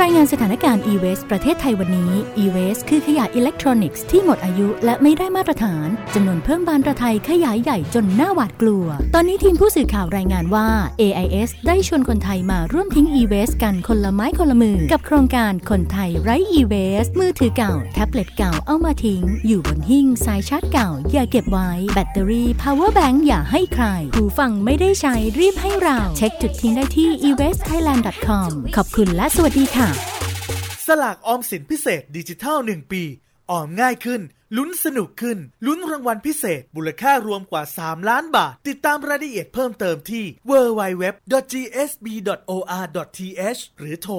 รายงานสถานการณ์ e-waste ประเทศไทยวันนี้ e-waste คือขยะอิเล็กทรอนิกส์ที่หมดอายุและไม่ได้มาตรฐานจำนวนเพิ่มบานตะไทขยายใหญ่จนน่าหวาดกลัว ตอนนี้ทีมผู้สื่อข่าวรายงานว่า AIS ได้ชวนคนไทยมาร่วมทิ้ง e-waste กันคนละไม้คนละมือ กับโครงการคนไทยไร้ e-waste มือถือเก่า แท็บเล็ตเก่าเอามาทิ้ง อยู่บนหิ้งสายชาร์จเก่า อย่าเก็บไว้ แบตเตอรี่ power bank อย่าให้ใครหูฟังไม่ได้ใช้รีบให้เรา เช็คจุดทิ้งได้ที่ e-wastethailand.com ขอบคุณและสวัสดีค่ะสลากออมสินพิเศษดิจิทัล 1 ปี ออมง่ายขึ้น ลุ้นสนุกขึ้น ลุ้นรางวัลพิเศษมูลค่ารวมกว่า 3 ล้านบาท ติดตามรายละเอียดเพิ่มเติมที่ www.gsb.or.th หรือโทร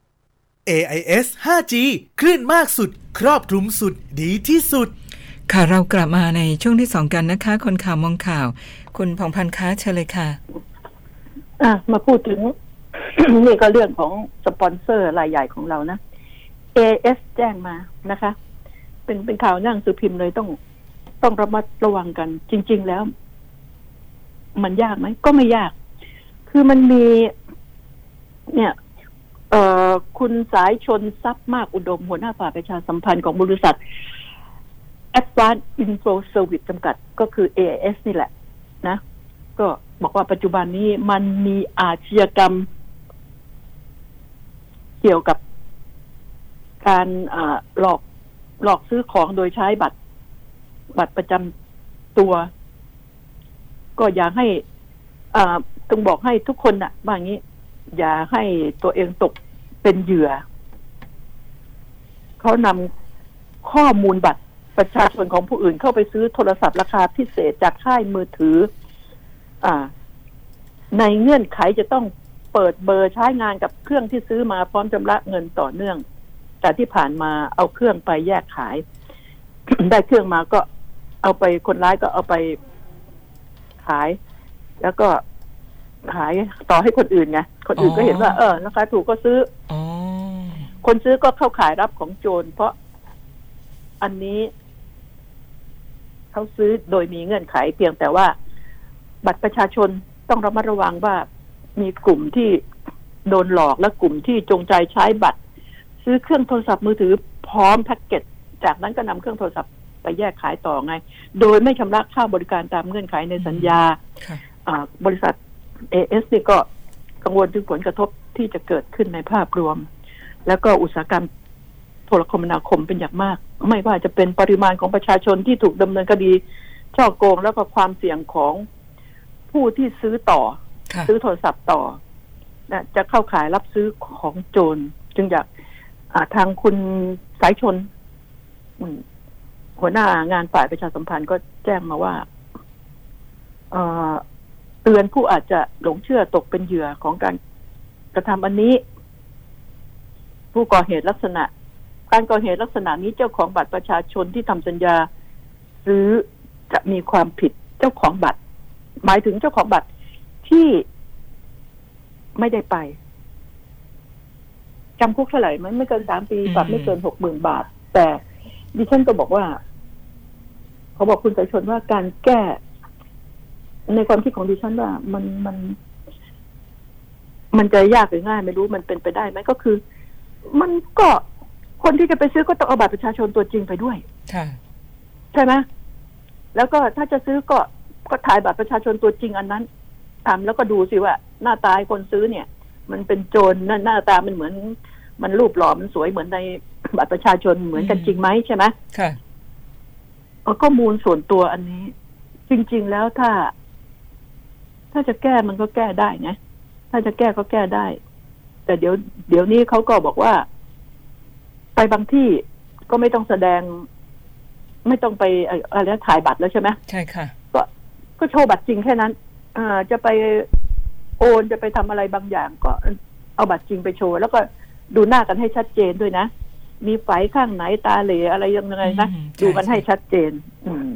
1115 AIS 5G คลื่นมากสุด ครอบคลุมสุดดีที่สุดค่ะเรากลับมาในช่วงที่สองกันนะคะ คนข่าวมองข่าว คุณผ่องพันธ์ค้าเชิญเลยค่ะ อะ มาพูดถึง นี่ก็เรื่องของสปอนเซอร์รายใหญ่ของเรานะ AS แจ้งมานะคะ เป็นเป็นข่าวหนั่งสือพิมพ์เลยต้องต้องระมัดระวังกัน จริง ๆแล้ว มันยากไหม ก็ไม่ยาก คือมันมี เนี่ย เอ่อคุณสายชนทรัพย์มากอุดมหัวหน้าฝ่ายประชาสัมพันธ์ของบริษัท Advanced Info Service จำกัด ก็คือ AIS นี่แหละ นะ ก็บอกว่าปัจจุบันนี้มันมีอาชญากรรม เกี่ยวกับการหลอกหลอกซื้อของโดยใช้บัตร บัตรประจำตัว ก็อยากให้อ่าต้องบอกให้ทุกคนนะ่ะว่างี้ อย่าให้ตัวเองตกเป็นเหยื่อ เขานำข้อมูลบัตรประชาชนของผู้อื่นเข้าไปซื้อโทรศัพท์ราคาพิเศษจากค่ายมือถือ อ่า ในเงื่อนไขจะต้อง เปิดเบอร์ใช้งานกับเครื่องที่ซื้อมาพร้อมชำระเงินต่อเนื่อง แต่ที่ผ่านมาเอาเครื่องไปแยกขาย ได้เครื่องมาก็เอาไปคนร้ายก็เอาไปขาย แล้วก็ขายต่อให้คนอื่นไงคนอื่นก็เห็นว่า เออราคาถูกก็ซื้ออ๋อคนซื้อก็เข้าขายรับของโจรเพราะอันนี้เขาซื้อโดยมีเงื่อนไขเพียงแต่ว่า บัตรประชาชนต้องระมัดระวังว่า มีกลุ่มที่โดนหลอกและกลุ่มที่จงใจใช้บัตร ซื้อเครื่องโทรศัพท์มือถือพร้อมแพ็กเกจจากนั้นก็นำเครื่องโทรศัพท์ไปแยกขายต่อไง โดยไม่ชำระค่าบริการตามเงื่อนไขในสัญญาบริษัทเอเอสนี่ก็กังวลถึงผลกระทบที่จะเกิดขึ้นในภาพรวม แล้วก็อุตสาหกรรมโทรคมนาคมเป็นอย่างมาก ไม่ว่าจะเป็นปริมาณของประชาชนที่ถูกดำเนินคดีช่อโกงแล้วก็ความเสี่ยงของผู้ที่ซื้อต่อ ซื้อโทรศัพท์ต่อนะจะเข้าขายรับซื้อของโจรจึงอยากทางคุณสายชนหัวหน้างานฝ่ายประชาสัมพันธ์ก็แจ้งมาว่าเอ่อเตือนผู้อาจจะหลงเชื่อตกเป็นเหยื่อของการกระทำอันนี้ ผู้ก่อเหตุลักษณะ การก่อเหตุลักษณะนี้เจ้าของบัตรประชาชนที่ทำสัญญา ซื้อจะมีความผิดเจ้าของบัตร หมายถึงเจ้าของบัตร ที่ไม่ได้ไปจำคุกเท่าไหร่มันไม่เกินสามปีอืมปรับไม่เกินหกหมื่นบาท แต่ดิฉันก็บอกว่าเขาบอกคุณสายชนว่าการแก้ ในความคิดของดิฉันว่ามันมัน มันจะยากหรือง่ายไม่รู้มันเป็นไปได้ไหมก็คือ มันก็คนที่จะไปซื้อก็ต้องเอาบัตรประชาชนตัวจริงไปด้วยค่ะใช่ไหมแล้วก็ถ้าจะซื้อก็ก็ถ่ายบัตรประชาชนตัวจริงอันนั้น ทำแล้วก็ดูสิว่า หน้าตาคนซื้อเนี่ย มันเป็นโจรหน้าหน้าตามันเหมือน มันรูปหล่อมันสวยเหมือนในบัตรประชาชนเหมือนกันอืมจริงไหมใช่ไหมค่ะเอาข้อมูลส่วนตัวอันนี้ จริง ๆ แล้วถ้า ถ้าจะแก้มันก็แก้ได้นะถ้าจะแก้ก็แก้ได้ แต่เดี๋ยว เดี๋ยวนี้เขาก็บอกว่า ไปบางที่ก็ไม่ต้องแสดง ไม่ต้องไปเอ่ออะไรนะถ่ายบัตรแล้วใช่ไหมใช่ค่ะ ก็ก็โชว์บัตรจริงแค่นั้น อ่าจะไปโอนจะไปทำอะไรบางอย่าง ก็เอาบัตรจริงไปโชว์ แล้วก็ดูหน้ากันให้ชัดเจนด้วยนะ มีไฝข้างไหนตาเหลอะไรยังไงนะอืมใช่ดูกันให้ชัดเจน อืม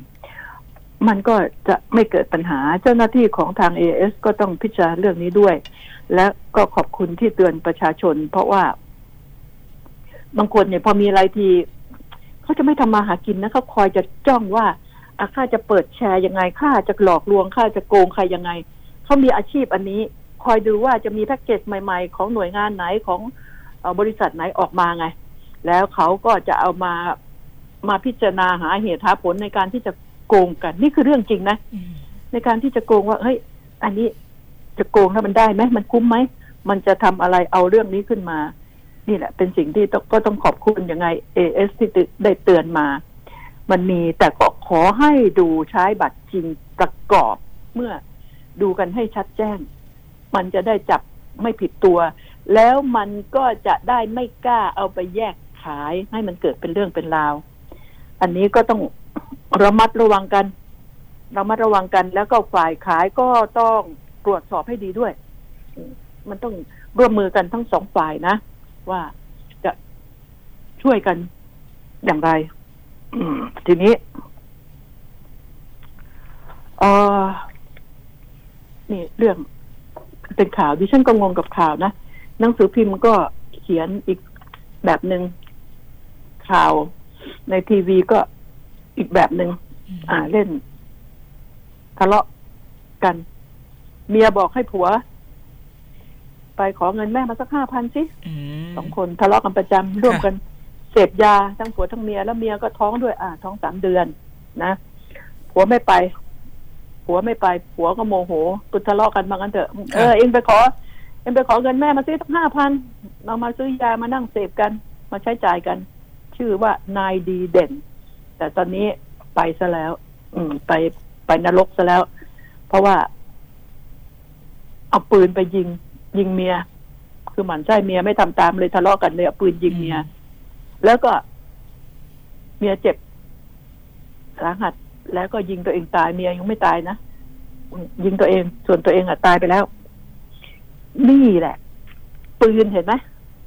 มันก็จะไม่เกิดปัญหาเจ้าหน้าที่ของทางเอเอสก็ต้องพิจารณาเรื่องนี้ด้วย และก็ขอบคุณที่เตือนประชาชน เพราะว่า บางคนเนี่ยพอมีอะไรทีเขาจะไม่ทำมาหากินนะเขาคอยจะจ้องว่าอา ข้าจะเปิดแชร์ยังไงข้าจะหลอกลวงข้าจะโกงใครยังไงเขามีอาชีพอันนี้ คอยดูว่าจะมีแพ็กเกจใหม่ ๆ ของหน่วยงานไหนของอบริษัทไหนออกมาไง แล้วเขาก็จะเอามามาพิจารณาหาเหตุหาผลในการที่จะโกงกัน นี่คือเรื่องจริงนะ ในการที่จะโกงว่าเฮ้ยอันนี้จะโกงแล้วมันได้ไหมมันคุ้มไหมมันจะทำอะไรเอาเรื่องนี้ขึ้นมา นี่แหละ เป็นสิ่งที่ต้องก็ต้องขอบคุณยังไงเอเอสที่ได้เตือนมา มันมีแต่ก็ ขอให้ดูใช้บัตรจริงประกอบ เมื่อดูกันให้ชัดแจ้ง มันจะได้จับไม่ผิดตัว แล้วมันก็จะได้ไม่กล้าเอาไปแยกขายให้มันเกิดเป็นเรื่องเป็นราว อันนี้ก็ต้องระมัดระวังกันระมัดระวังกัน แล้วก็ฝ่ายขายก็ต้องตรวจสอบให้ดีด้วย มันต้องร่วมมือกันทั้งสองฝ่ายนะ ว่าจะช่วยกันอย่างไรทีนี้ ออนี่เรื่องเป็นข่าวดิฉันก็งงกับข่าวนะหนังสือพิมพ์ก็เขียนอีกแบบหนึง่งข่าวในทีวีก็อีกแบบหนึง่งอ่าเล่นทะเลาะกัน เมียบอกให้ผัว ไปขอเงินแม่มาสักห้าพันสิอืมสองคนทะเลาะกันประจำร่วมกัน เสพยาทั้งผัวทั้งเมียแล้วเมียก็ท้องด้วย อ่า ท้องสามเดือน นะผัวไม่ไป ผัวไม่ไปผัวก็โมโหกุทะเลาะกันบางั้นเถอะเออเองไปขอเองไปขอเงินแม่มาซื้อสักห้าพันเรามาซื้อยามานั่งเสพกัน มาใช้จ่ายกัน ชื่อว่านายดีเด่น แต่ตอนนี้ไปซะแล้ว อืม ไปไปนรกซะแล้ว เพราะว่า เอาปืนไปยิง ยิงเมีย คือหมันไส้เมียไม่ทำตามเลยทะเลาะกันเลยเอาปืนยิงเมีย แล้วก็ เมียเจ็บสาหัส แล้วก็ยิงตัวเองตายเมียยังไม่ตายนะยิงตัวเอง ส่วนตัวเองอะตายไปแล้ว นี่แหละ ปืนเห็นไหม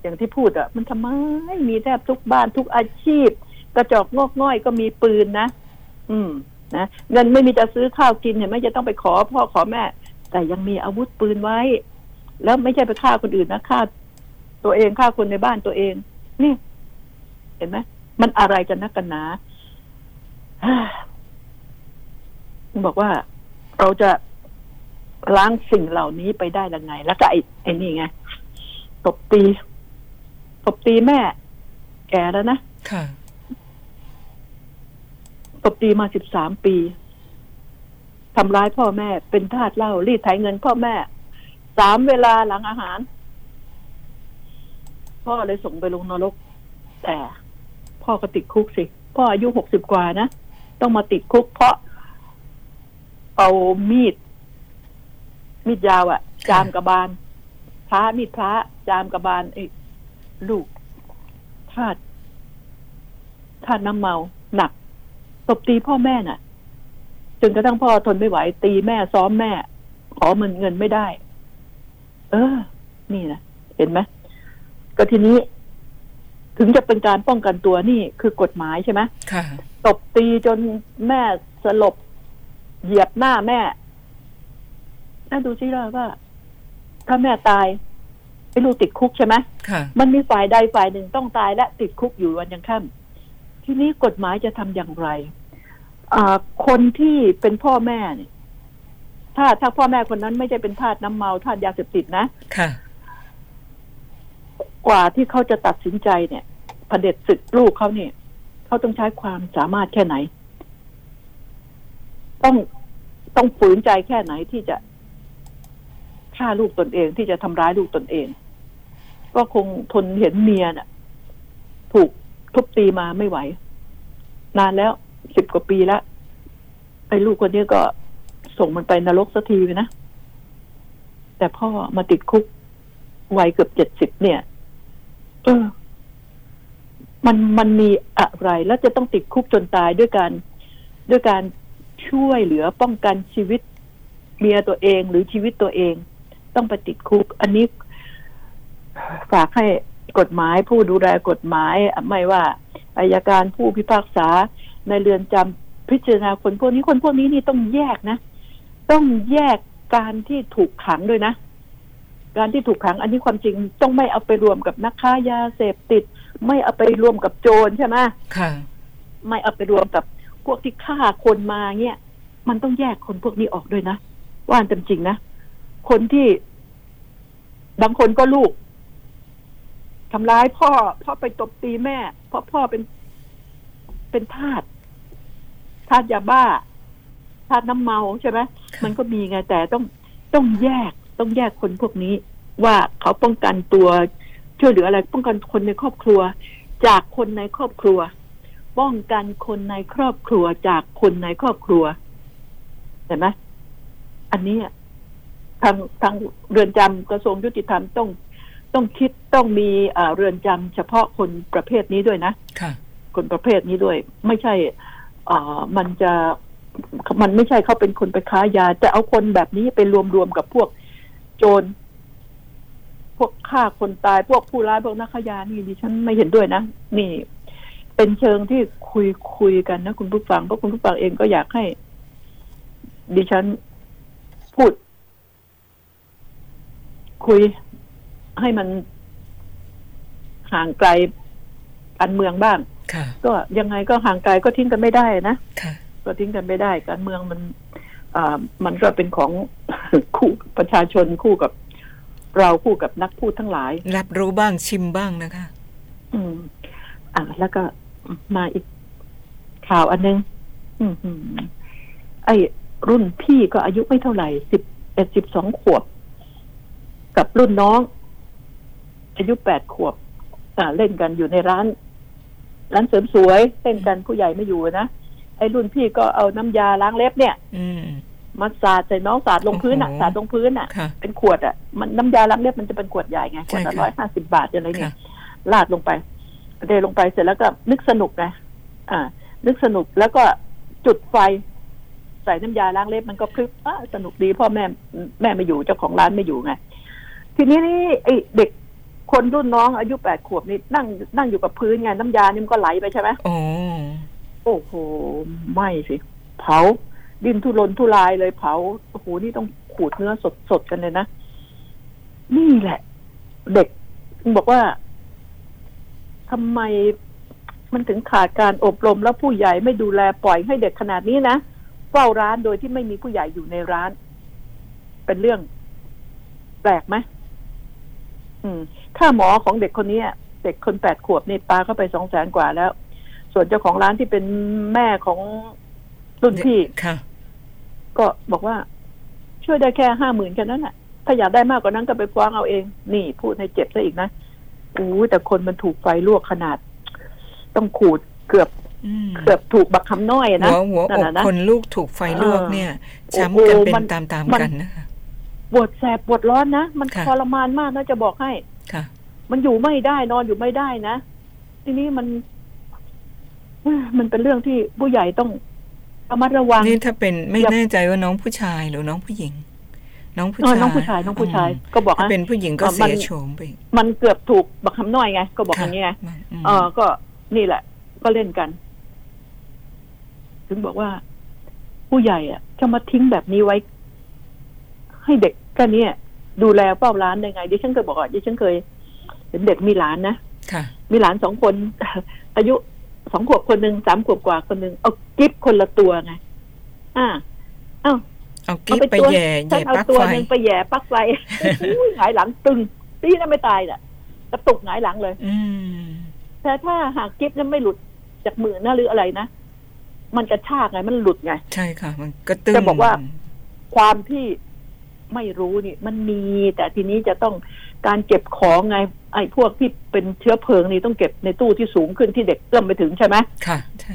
อย่างที่พูดอะ มันทำไมมีแทบทุกบ้านทุกอาชีพ กระจอกงอกง่อยก็มีปืนนะอืม นะเงินไม่มีจะซื้อข้าวกินเห็นไหมจะต้องไปขอพ่อขอแม่ แต่ยังมีอาวุธปืนไว้ แล้วไม่ใช่ไปฆ่าคนอื่นนะฆ่าตัวเองฆ่าคนในบ้านตัวเอง นี่ เห็นไหมมันอะไรกันนักกันหนา บอกว่าเราจะล้างสิ่งเหล่านี้ไปได้ยังไง แล้วก็ไอ้ไอ้นี่ไงตบตีตบตีแม่ แก่แล้วนะค่ะตบตีมาสิบสามปีทำร้ายพ่อแม่ เป็นทาสเหล้ารีดไถเงินพ่อแม่สามเวลาหลังอาหาร พ่อเลยส่งไปลงนรก แต่พ่อก็ติดคุกสิ พ่ออายุหกสิบกว่านะ ต้องมาติดคุกเพราะ เอามีด มีดยาวอะจามกระบาลพระมีดพระจามกระบาลไอ้ลูกทาสทาสน้ำเมาหนักตบตีพ่อแม่น่ะ จนกระทั่งพ่อทนไม่ไหว ตีแม่ซ้อมแม่ ขอเงินเงินไม่ได้ เออ นี่นะเห็นไหมก็ทีนี้ ถึงจะเป็นการป้องกันตัวนี่คือกฎหมายใช่ไหมค่ะตบตีจนแม่สลบ เหยียบหน้าแม่น่าดูซิล่ะว่า ถ้าแม่ตายไอ้ลูกติดคุกใช่ไหมค่ะมันมีฝ่ายใดฝ่ายหนึ่งต้องตายและติดคุกอยู่วันยังค่ำทีนี้กฎหมายจะทำอย่างไรอ่าคนที่เป็นพ่อแม่เนี่ย ถ้าถ้าพ่อแม่คนนั้นไม่ใช่เป็นทาสน้ำเมาทาสยาเสพติดนะค่ะกว่าที่เขาจะตัดสินใจเนี่ยเผด็จศึกลูกเขาเนี่ยเขาต้องใช้ความสามารถแค่ไหน ต้อง ต้องฝืนใจแค่ไหนที่จะฆ่าลูกตนเองที่จะทำร้ายลูกตนเอง ก็คงทนเห็นเมียน่ะ ถูกทุบตีมาไม่ไหว นานแล้วสิบกว่าปีแล้วไอ้ลูกคนนี้ก็ส่งมันไปนรกสักทีไปนะ แต่พ่อมาติดคุกวัยเกือบเจ็ดสิบเนี่ย เออ มันมันมีอะไรแล้วจะต้องติดคุกจนตายด้วยการด้วยการ ช่วยเหลือป้องกันชีวิตเมียตัวเองหรือชีวิตตัวเอง ต้องไปติดคุก อันนี้ ฝากให้กฎหมายผู้ดูแลกฎหมายไม่ว่าอายการผู้พิพากษาในเรือนจำพิจารณาคนพวกนี้คนพวกนี้นี่ต้องแยกนะ ต้องแยกการที่ถูกขังด้วยนะ การที่ถูกขัง อันนี้ความจริงต้องไม่เอาไปรวมกับนักค้ายาเสพติด ไม่เอาไปรวมกับโจรใช่ไหมค่ะ ไม่เอาไปรวมกับ พวกที่ฆ่าคนมาเนี่ยมันต้องแยกคนพวกนี้ออกด้วยนะว่าอันจริงนะคนที่บางคนก็ลูกทำร้ายพ่อพ่อไปตบตีแม่ เพราะพ่อเป็นเป็นทาสทาสยาบ้าทาสน้ำเมาใช่ไหมมันก็มีไงแต่ต้องต้องแยกต้องแยกคนพวกนี้ ว่าเขาป้องกันตัวช่วยเหลืออะไร ป้องกันคนในครอบครัว จากคนในครอบครัว ป้องกันคนในครอบครัวจากคนในครอบครัว เห็นไหมอันนี้อะทางทางเรือนจำกระทรวงยุติธรรมต้องต้องคิดต้องมีเอ่อเรือนจำเฉพาะคนประเภทนี้ด้วยนะค่ะ คนประเภทนี้ด้วย ไม่ใช่เอ่อมันจะมันไม่ใช่เขาเป็นคนไปค้ายา จะเอาคนแบบนี้ไปรวมๆกับพวกโจรพวกฆ่าคนตายพวกผู้ร้ายพวกนักค้ายานี่ดิฉันไม่เห็นด้วยนะ นี่ เป็นเชิงที่คุยคุยกันนะคุณผู้ฟังเพราะคุณผู้ฟังเองก็อยากให้ ดิฉันพูด คุยให้มันห่างไกลการเมืองบ้างค่ะก็ยังไงก็ห่างไกลก็ทิ้งกันไม่ได้นะค่ะก็ทิ้งกันไม่ได้ การเมืองมันอ่ามันก็เป็นของคู่ประชาชนคู่กับ เราคู่กับนักพูดทั้งหลาย รับรู้บ้างชิมบ้างนะคะ อืม อ่าแล้วก็ มาอีกข่าวอันนึงอืมหืมไอ้รุ่นพี่ก็อายุไม่เท่าไหร่สิบเอ็ดสิบสองขวบ กับรุ่นน้อง อายุแปดขวบอ่าเล่นกันอยู่ในร้าน ร้านเสริมสวยเล่นกันผู้ใหญ่ไม่อยู่นะไอ้รุ่นพี่ก็เอาน้ำยาล้างเล็บเนี่ย อืมมาสาดใส่น้องสาดลงพื้นอะโอ้โหสาดลงพื้นอะค่ะ เป็นขวดอะมันน้ำยาล้างเล็บมันจะเป็นขวดใหญ่ไงขวดใช่ละค่ะร้อยห้าสิบาทอะไรเนี่ค่ะยลาดลงไป เทลงไปเสร็จแล้วก็นึกสนุกไงอ่า นึกสนุกแล้วก็จุดไฟ ใส่น้ำยาล้างเล็บมันก็พลึบอะสนุกดีพ่อแม่แม่ไม่อยู่เจ้าของร้านไม่อยู่ไงทีนี้นี่ไอเด็กคนรุ่นน้องอายุแปดขวบนี่นั่งนั่งอยู่กับพื้นไงน้ำยานี่มันก็ไหลไปใช่ไหมโอ้โอ้โหไม่สิ เผา ดินทุรนทุรายเลยเผาโอ้โหนี่ต้องขูดเนื้อสดสดๆกันเลยนะ นี่แหละ เด็กบอกว่า ทำไมมันถึงขาดการอบรมแล้วผู้ใหญ่ไม่ดูแลปล่อยให้เด็กขนาดนี้นะเฝ้าร้านโดยที่ไม่มีผู้ใหญ่อยู่ในร้าน เป็นเรื่องแปลกไหมอืมค่าหมอของเด็กคนนี้อะเด็กคนแปดขวบนี่ปาเข้าไปสองแสนกว่าแล้ว ส่วนเจ้าของร้านที่เป็นแม่ของรุ่นพี่ค่ะ ก็บอกว่า ช่วยได้แค่ห้าหมื่นแค่นั้นน่ะถ้าอยากได้มากกว่านั้นก็ไปฟ้องเอาเอง นี่พูดให้เจ็บซะอีกนะ อู้แต่คนมันถูกไฟลวกขนาด ต้องขูดเกือบอืมเกือบถูกบักคำน้อยหันะวหัวอนั่นกน่ะนะคนลูกถูกไฟลวกเนี่ยโอ้ช้ำโหกันเป็นมันตามตามมันกันนะคะปวดแสบปวดร้อนนะ มันค่ะทรมานมากนะจะบอกให้ค่ะ มันอยู่ไม่ได้นอนอยู่ไม่ได้นะ ทีนี้มันเอ้ยมันเป็นเรื่องที่ผู้ใหญ่ต้องระมัดระวังนี่ถ้าเป็นไม่อย่าแน่ใจว่าน้องผู้ชายหรือน้องผู้หญิง น้องผู้เออชายน้องผู้ชายน้องผู้ชายมก็บอกถ้านะเป็นผู้หญิงก็เอ่อมันเสียโฉมไปอีกมันเกือบถูกบักคำน้อยไง ก็บอกอย่างนี้ไงค่ะมเออก็นี่แหละ ก็เล่นกัน ถึงบอกว่า ผู้ใหญ่อะจะมาทิ้งแบบนี้ไว้ ให้เด็กแค่เนี้ยดูแลเฝ้าร้านได้ไงดิฉันเคยบอกว่าดิฉันเคยเห็นเด็กมีหลานนะค่ะมีหลานสองคน อายุสองขวบคนหนึ่งสามขวบกว่าคนหนึ่งเอากิฟคนละตัวไงอ่าเอ้า เอากิ๊บไปตัวแย่ฉัแย่นเอาปลั๊กตัวไฟหนึ่งไปแย่ปลั๊กไฟอุ้ยหงายหลังตึงตีนั้นไม่ตายน่ะกระตุกหงายหลังเลย อืมแต่ถ้าหากกิฟนั้นไม่หลุดจากมือนะหรืออะไรนะมันกระชากไงมันหลุดไง ใช่ค่ะ มันก็ตึงจะบอกว่าความที่ไม่รู้นี่ มันมี แต่ทีนี้จะต้องการเก็บของไง ไอ้พวกที่เป็นเชื้อเพลิงนี่ต้องเก็บในตู้ที่สูงขึ้นที่เด็กเอื้อมไปถึงใช่ไหมค่ะ ใช่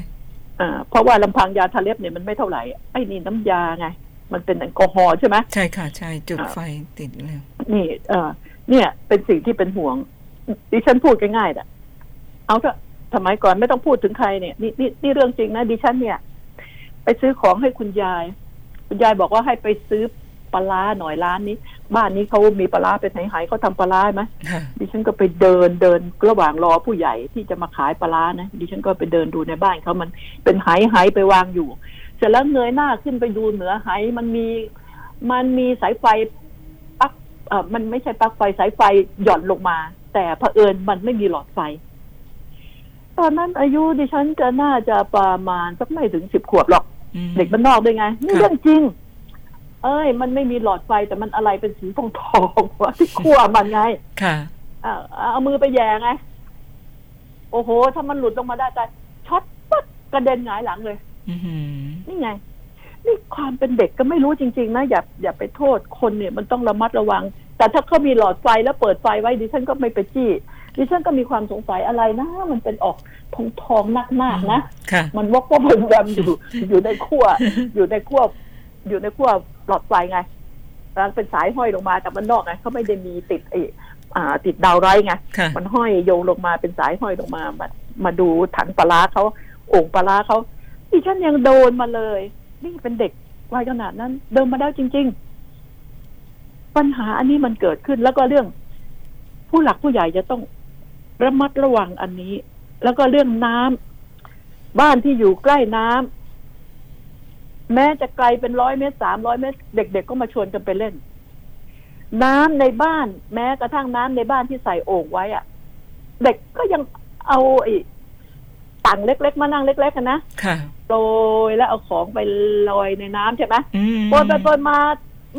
อ่า เพราะว่าลำพังยาทาเล็บเนี่ยมันไม่เท่าไหร่ไอ้นี่น้ำยาไง มันเป็นแอลกอฮอล์ใช่ไหมใช่ค่ะ ใช่จุดอ่าไฟติดเลยนี่ เออเนี่ย เป็นสิ่งที่เป็นห่วง ดิฉันพูดง่ายๆอะเอาเถอะสมัยก่อนไม่ต้องพูดถึงใครเนี่ยนี่นี่นี่เรื่องจริงนะดิฉันเนี่ย ไปซื้อของให้คุณยาย คุณยายบอกว่าให้ไปซื้อปลาร้าหน่อยร้านนี้ บ้านนี้เขามีปลาร้าเป็นไหๆเขาทำปลาร้าไหมค่ะดิฉันก็ไปเดินเดินระหว่างรอผู้ใหญ่ที่จะมาขายปลาร้านะดิฉันก็ไปเดินดูในบ้านเขามันเป็นไหไหไปวางอยู่เสร็จแล้วเงยหน้าขึ้นไปดูเหนือไหมันมี มันมีสายไฟปลั๊กเอ่อมันไม่ใช่ปลั๊กไฟสายไฟหย่อนลงมา แต่เผอิญมันไม่มีหลอดไฟ ตอนนั้นอายุดิฉันจะน่าจะประมาณสักไม่ถึงสิบขวบหรอกอืมเด็กบ้านนอกด้วยไงนี่ค่ะเรื่องจริง เอ้ย มันไม่มีหลอดไฟแต่มันอะไรเป็นสีทองทองๆวะที่ขั้วมันไง ค่ะเอาเอามือไปแย่ไง โอ้โห ถ้ามันหลุดลงมาได้ใจช็อตปั๊บกระเด็นหงายหลังเลยอือหือ นี่ไง นี่ความเป็นเด็กก็ไม่รู้จริง ๆ นะ อย่าอย่าไปโทษคนเนี่ย มันต้องระมัดระวัง แต่ถ้าเขามีหลอดไฟแล้วเปิดไฟไว้ดิฉันก็ไม่ไปจี้ดิฉันก็มีความสงสัยอะไรนะ มันเป็นออกทองทองๆนักๆนะค่ะมันวกว่ามันแวมอยู่ อยู่ในขั้วอยู่ในขั้วอยู่ในขั้วหลอดไฟไงแล้วเป็นสายห้อยลงมาจากมันนอกไงเขาไม่ได้มีติดไอ้อ่าติดดาวไรไงค่ะมันห้อยโยงลงมาเป็นสายห้อยลงมามามาดูถังปลาร้าเขาโอ่งปลาร้าเขา ดิฉันยังโดนมาเลย นี่เป็นเด็กวัยขนาดนั้น เดินมาแล้จริง ๆ ปัญหาอันนี้มันเกิดขึ้น แล้วก็เรื่อง ผู้หลักผู้ใหญ่จะต้องระมัดระวังอันนี้ แล้วก็เรื่องน้ำบ้านที่อยู่ใกล้น้ำแม้จะไกลเป็นร้อยเมตรสามร้อยเมตร เด็ก ๆ ก็มาชวนกันไปเล่น น้ำในบ้าน แม้กระทั่งน้ำในบ้านที่ใส่โอ่งไว้อะเด็กก็ยังเอาไอ้ ตังเล็ก ๆ มานั่งเล็กๆกันนะค่ะโรยแล้วเอาของไปลอยในน้ำใช่ไหมอืมโปรยไปโปรยมา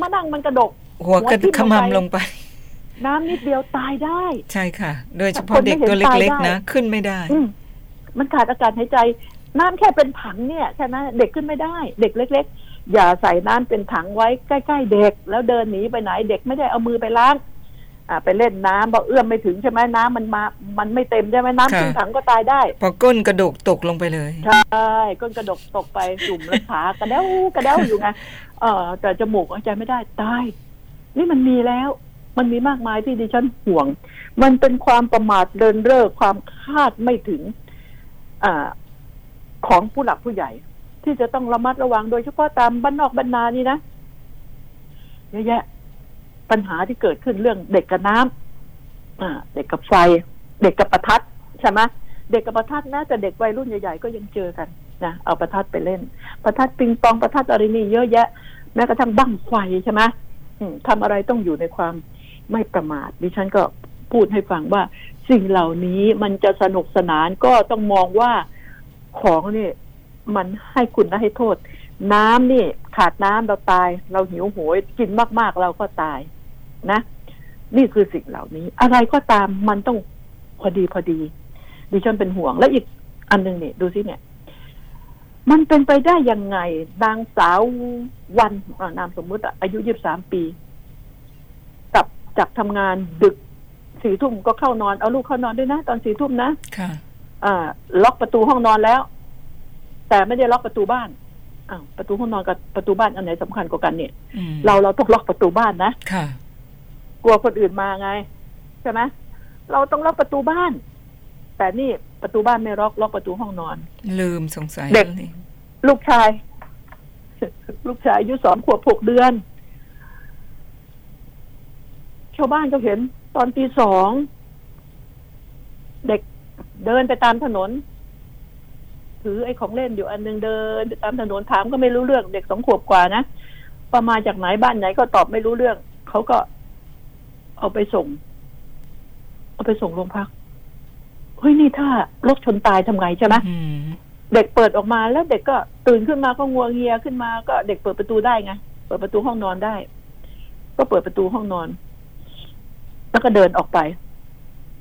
มานั่งมันกระดก หัวกระหัวทิ่มขลงไปมำลงไป น้ำนิดเดียวตายได้ ใช่ค่ะ โดยเฉคพาะนไม่เด็กตัวเห็นตายเล็กได้ๆนะ ขึ้นไม่ได้อืมมันขาดอากาศหายใจ น้ำแค่เป็นถังเนี่ยใช่ไหมเด็กขึ้นไม่ได้ เด็กเล็ก ๆ อย่าใส่น้ำเป็นถังไว้ใกล้ ๆ เด็ก แล้วเดินหนีไปไหนเด็กไม่ได้เอามือไปล้าง อ่าไปเล่นน้ำพอเอื้อมไม่ถึงใช่ไหมน้ำมันมา มันไม่เต็มใช่ไหมน้ำค่ะขึ้นถังก็ตายได้ พอก้นกระดกตกลงไปเลย ใช่ก้นกระดกตกไปจุ่มแล้วขากระเด้วกระเด้วอยู่ไงเออแต่จมูกหายใจไม่ได้ตาย นี่มันมีแล้ว มันมีมากมายที่ดิฉันห่วง มันเป็นความประมาทเดินเร่อความคาดไม่ถึง อ่า ของผู้หลักผู้ใหญ่ ที่จะต้องระมัดระวังโดยเฉพาะตามบ้านนอกบ้านนานี่นะเยอะแยะ ปัญหาที่เกิดขึ้นเรื่องเด็กกับน้ำอ่าเด็กกับไฟ เด็กกับประทัดใช่ไหมเด็กกับประทัดนะแต่เด็กวัยรุ่นใหญ่ๆก็ยังเจอกันนะเอาประทัดไปเล่น ประทัดปิงปองประทัดอะไรนี่เยอะแยะแม้กระทั่งบั้งไฟใช่ไหมอืมทำอะไรต้องอยู่ในความไม่ประมาทดิฉันก็พูดให้ฟังว่า สิ่งเหล่านี้มันจะสนุกสนานก็ต้องมองว่าของนี่มันให้คุณและให้โทษ น้ำนี่ ขาดน้ำเราตาย เราหิวโหยกินมากๆเราก็ตาย นะ นี่คือสิ่งเหล่านี้ อะไรก็ตามมันต้องพอดีพอดี ดิฉันเป็นห่วง และอีกอันหนึ่งเนี่ยดูสิเนี่ย มันเป็นไปได้ยังไงนางสาววันอ่านามสมมุติอะอายุยี่สามปีกลับจากทำงานดึกสี่ทุ่มก็เข้านอน เอาลูกเข้านอนด้วยนะ ตอนสี่ทุ่มนะค่ะอ่าล็อกประตูห้องนอนแล้ว แต่ไม่ได้ล็อกประตูบ้านอ้าวประตูห้องนอนกับประตูบ้านอันไหนสำคัญกว่ากันเนี่ยอืมเราเราต้องล็อกประตูบ้านนะค่ะ กลัวคนอื่นมาไงใช่ไหมเราต้องล็อกประตูบ้าน แต่นี่ประตูบ้านไม่ล็อกล็อกประตูห้องนอน ลืมสงสัยเด็กลยลูกชาย ลูกชายอายุสองขวบหกเดือน ชาวบ้านก็เห็นตอนตีสองเด็กเดินไปตามถนน ถือไอ้ของเล่นอยู่อันหนึงเดินไปตามถนนถามก็ไม่รู้เรื่อง เด็กสองขวบกว่านะประมาณจากไหนบ้านไหนก็ตอบไม่รู้เรื่อง เขาก็ เอาไปส่ง เอาไปส่งโรงพักเฮ้ยนี่ถ้ารถชนตายทำไงใช่ไหมอืมเด็กเปิดออกมาแล้วเด็กก็ตื่นขึ้นมาก็งัวเงียขึ้นมาก็เด็กเปิดประตูได้ไงเปิดประตูห้องนอนได้ ก็เปิดประตูห้องนอน แล้วก็เดินออกไป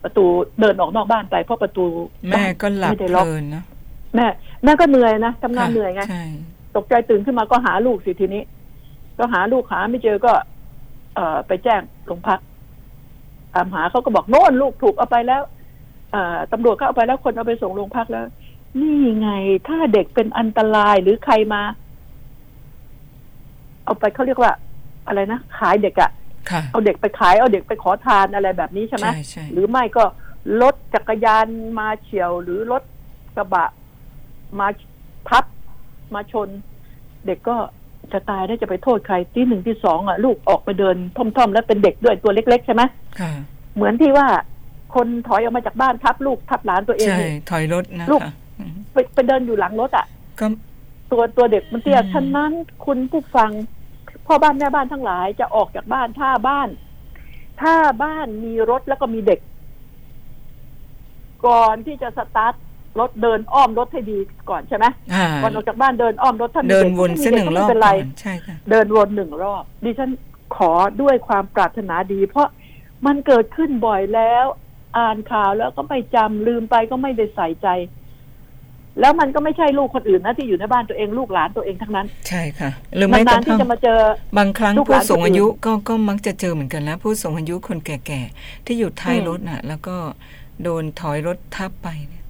ประตูเดินออกนอกบ้านไปเพราะประตูแม่ก็หลับไม่ได้เพล็อกลินนะแม่แม่ก็เหนื่อยนะทำงานค่ะเหนื่อยไงใช่ตกใจตื่นขึ้นมาก็หาลูกสิทีนี้ ก็หาลูกหาไม่เจอก็ เอ่อไปแจ้งโรงพัก ตามหาเขาก็บอกโน่นลูกถูกเอาไปแล้วเอ่อตำรวจก็เอาไปแล้วคนเอาไปส่งโรงพักแล้ว นี่ไงถ้าเด็กเป็นอันตรายหรือใครมา เอาไปเขาเรียกว่า อะไรนะขายเด็กอะค่ะเอาเด็กไปขายเอาเด็กไปขอทานอะไรแบบนี้ใช่ไหมใช่ใช่หรือไม่ก็รถจักรยานมาเฉียว หรือรถกระบะมาทับมาชน เด็กก็ จะตายได้จะไปโทษใครที่หนึ่งที่สองอะลูกออกไปเดินท่อมๆ แล้วเป็นเด็กด้วยตัวเล็ก ๆ ใช่ไหมค่ะเหมือนที่ว่าคนถอยออกมาจากบ้านทับลูกทับหลานตัวเองใช่นี่ถอยรถนะลูกคะอืมไปไปเดินอยู่หลังรถอะก็ตัวตัวเด็กมันเตี้ยอืมฉะนั้นคุณผู้ฟังพ่อบ้านแม่บ้านทั้งหลายจะออกจากบ้านถ้าบ้าน ถ้าบ้านมีรถแล้วก็มีเด็ก ก่อนที่จะสตาร์ท รถเดินอ้อมรถให้ดีก่อนใช่ไหมอ่าก่อนออกจากบ้านเดินอ้อมรถถ้ามีเดินด็กวนไม่มีเส้นหนึ่งรอบด็กก็ไม่เป็นไรก่อนใช่ค่ะเดินวนหนึ่งรอบ ดิฉันขอด้วยความปรารถนาดี เพราะมันเกิดขึ้นบ่อยแล้ว อ่านข่าวแล้วก็ไม่จำลืมไปก็ไม่ได้ใส่ใจ แล้วมันก็ไม่ใช่ลูกคนอื่นนะที่อยู่ในบ้านตัวเองลูกหลานตัวเองทั้งนั้น ใช่ค่ะหรือไม่กนาระนๆที่ทั่งจะมาเจอบางครั้งลูกหผู้ลานสูงอายุคนอื่นก็ก็มักจะเจอเหมือนกันนะผู้สูงอายุคนแก่ๆที่อยู่ท้ายอืมรถน่ะ แล้วก็โดนถอยรถทับไปเนี่ย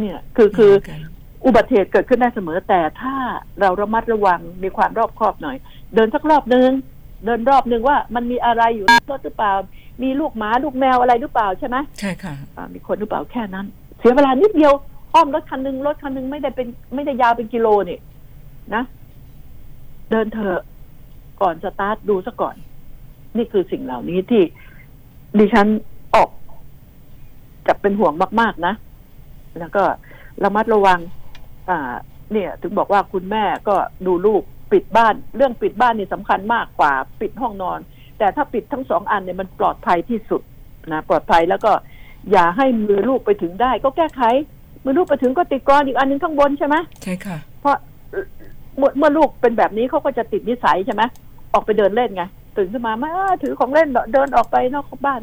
เนี่ยคือคือเหมืนกันอุบัติเหตุเกิดขึ้นได้เสมอแต่ถ้าเราระมัดระวังมีความรอบคอบหน่อย เดินสักรอบนึงเดินรอบนึงว่ามันมีอะไรอยู่ในรถหรือเปล่า มีลูกหมาลูกแมวอะไรหรือเปล่าใช่ไหมใช่ค่ะอ่ามีคนหรือเปล่าแค่นั้น เสียเวลานิดเดียวอ้อมรถคันหนึงรถคันหนึงไม่ได้เป็นไม่ได้ยาวเป็นกิโลนี่นะเดินเถอะก่อนสตาร์ทดูซะก่อน นี่คือสิ่งเหล่านี้ที่ดิฉันออกจะเป็นห่วงมาก ๆ นะ แล้วก็ระมัดระวัง อ่า เนี่ย ถึงบอกว่าคุณแม่ก็ดูลูกปิดบ้าน เรื่องปิดบ้านนี่สำคัญมากกว่าปิดห้องนอน แต่ถ้าปิดทั้งสองอันเนี่ยมันปลอดภัยที่สุดนะปลอดภัยแล้วก็อย่าให้มือลูกไปถึงได้ ก็แก้ไขมือลูกไปถึงก็ติดกรอนอีกอันหนึงข้างบนใช่ไหมใช่ค่ะ เพราะเมื่อเมื่อลูกเป็นแบบนี้เขาก็จะติดนิสัยใช่ไหมออกไปเดินเล่นไงตื่นขึ้นมาไม่าถือของเล่นเหรอเดินออกไปนอกบ้าน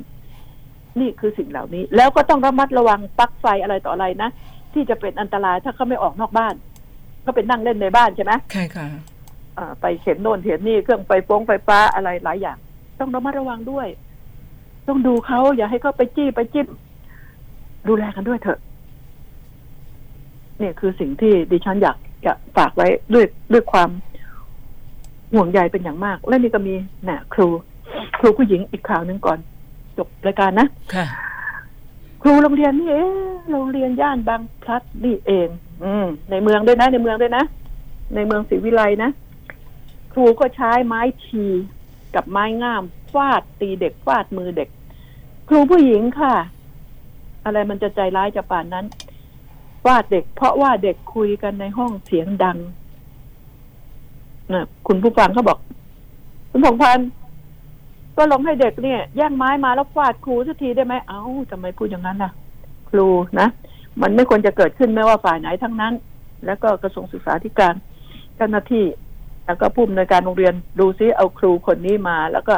นี่คือสิ่งเหล่านี้ แล้วก็ต้องระมัดระวังปลั๊กไฟอะไรต่ออะไรนะ ที่จะเป็นอันตรายถ้าเขาไม่ออกนอกบ้าน ก็เป็นนั่งเล่นในบ้านใช่ไหมใช่ค่ะอ่าไปเข็นโน่นเข็นนี่เครื่องไฟฟ้องไฟฟ้าอะไรหลายอย่าง ต้องระมัดระวังด้วย ต้องดูเขาอย่าให้เขาไปจี้ไปจิ้มดูแลกันด้วยเถอะเนี่ยคือสิ่งที่ดิฉันอยากจะฝากไว้ด้วยด้วยความห่วงใยเป็นอย่างมาก และนี่ก็มีน่ะครู ครูผู้หญิงอีกข่าวหนึ่งก่อน จบรายการนะค่ะครูโรงเรียนนี่เอ๊ะโรงเรียนย่านบางพลัดนี่เอง อืม ในเมืองด้วยนะ ในเมืองด้วยนะ ในเมืองศรีวิไลนะ ครูก็ใช้ไม้ทีกับไม้งามฟาดตีเด็กฟาดมือเด็ก ครูผู้หญิงค่ะ อะไรมันจะใจร้ายจะป่านนั้นฟาดเด็ก เพราะว่าเด็กคุยกันในห้องเสียงดังนะคุณผู้ฟังเขาบอก คุณผงพันธ์ ก็ลองให้เด็กเนี่ยแย่งไม้มาแล้วฟาดครูสักทีได้ไหมเอ้าทำไมพูดอย่างนั้นล่ะ ครูนะ มันไม่ควรจะเกิดขึ้นไม่ว่าฝ่ายไหนทั้งนั้น แล้วก็กระทรวงศึกษาธิการเจ้าหน้าที่แล้วก็ผู้อำนวยการโรงเรียนดูซิเอาครูคนนี้มา แล้วก็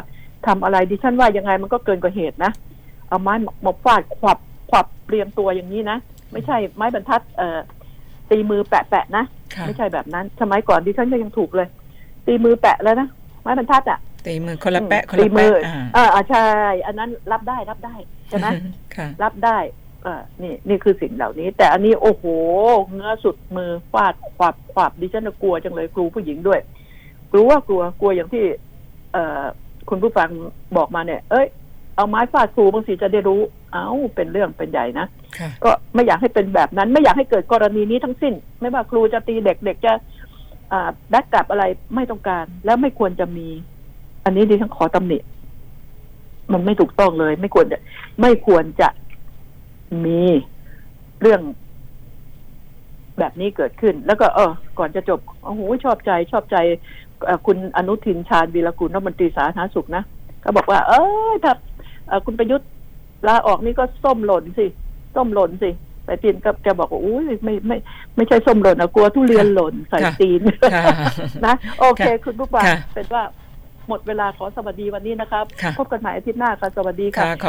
ทำอะไรดิฉันว่ายังไงมันก็เกินกว่าเหตุนะเอาไม้มาฟาดขวับขวับเรียงตัวอย่างนี้นะไม่ใช่ไม้บรรทัดเอ่อตีมือแปะแปะๆนะค่ะไม่ใช่แบบนั้นสมัยก่อนดิฉันก็ยังถูกเลย ตีมือแปะแล้วนะไม้บรรทัดอะ ตีมือคนละแปะคนตีละมืแปะออ่าอ่าอ่าใช่ อันนั้นรับได้รับได้ใช่ไหมค่ะรับได้เออนี่นี่คือสิ่งเหล่านี้ แต่อันนี้โอ้โหเงื้อสุดมือฟาดขวับขวับดิฉันน่ะกลัวจังเลยครูผู้หญิงด้วย กลัวกลัวกลัวอย่างที่ เอ่อคุณผู้ฟังบอกมาเนี่ย เอ้ย เอาไม้ฟาดครูบางทีจะได้รู้ เอ้าเป็นเรื่องเป็นใหญ่นะค่ะก็ไม่อยากให้เป็นแบบนั้น ไม่อยากให้เกิดกรณีนี้ทั้งสิ้น ไม่ว่าครูจะตีเด็กเด็กจะอ่าดักกลับอะไรไม่ต้องการ แล้วไม่ควรจะมี อันนี้ดิฉันขอตำหนิ มันไม่ถูกต้องเลย ไม่ควรจะไม่ควรจะมีเรื่องแบบนี้เกิดขึ้น แล้วก็เออ ก่อนจะจบโอ้โหชอบใจ ชอบใจเอ่อคุณอนุทินชาญวีรกุลรัฐมนตรีสาธารณสุขนะก็บอกว่า เออถ้าเอ่อคุณประยุทธ์ลาออกนี่ก็ส้มหล่นสิ ส้มหล่นสิแต่ตีนก็แกบอกว่าอุ้ยไม่ไม่ ไม่ใช่ส้มหล่นอะกลัวทุเรียนหล่นใส่ค่ะตีนค่ะนะ โอเคค่ะคุณผู้ฟังค่ะเป็นว่า หมดเวลาขอสวัสดีวันนี้นะครับค่ะพบกันใหม่อาทิตย์หน้าค่ะ สวัสดีค่ะค่ะ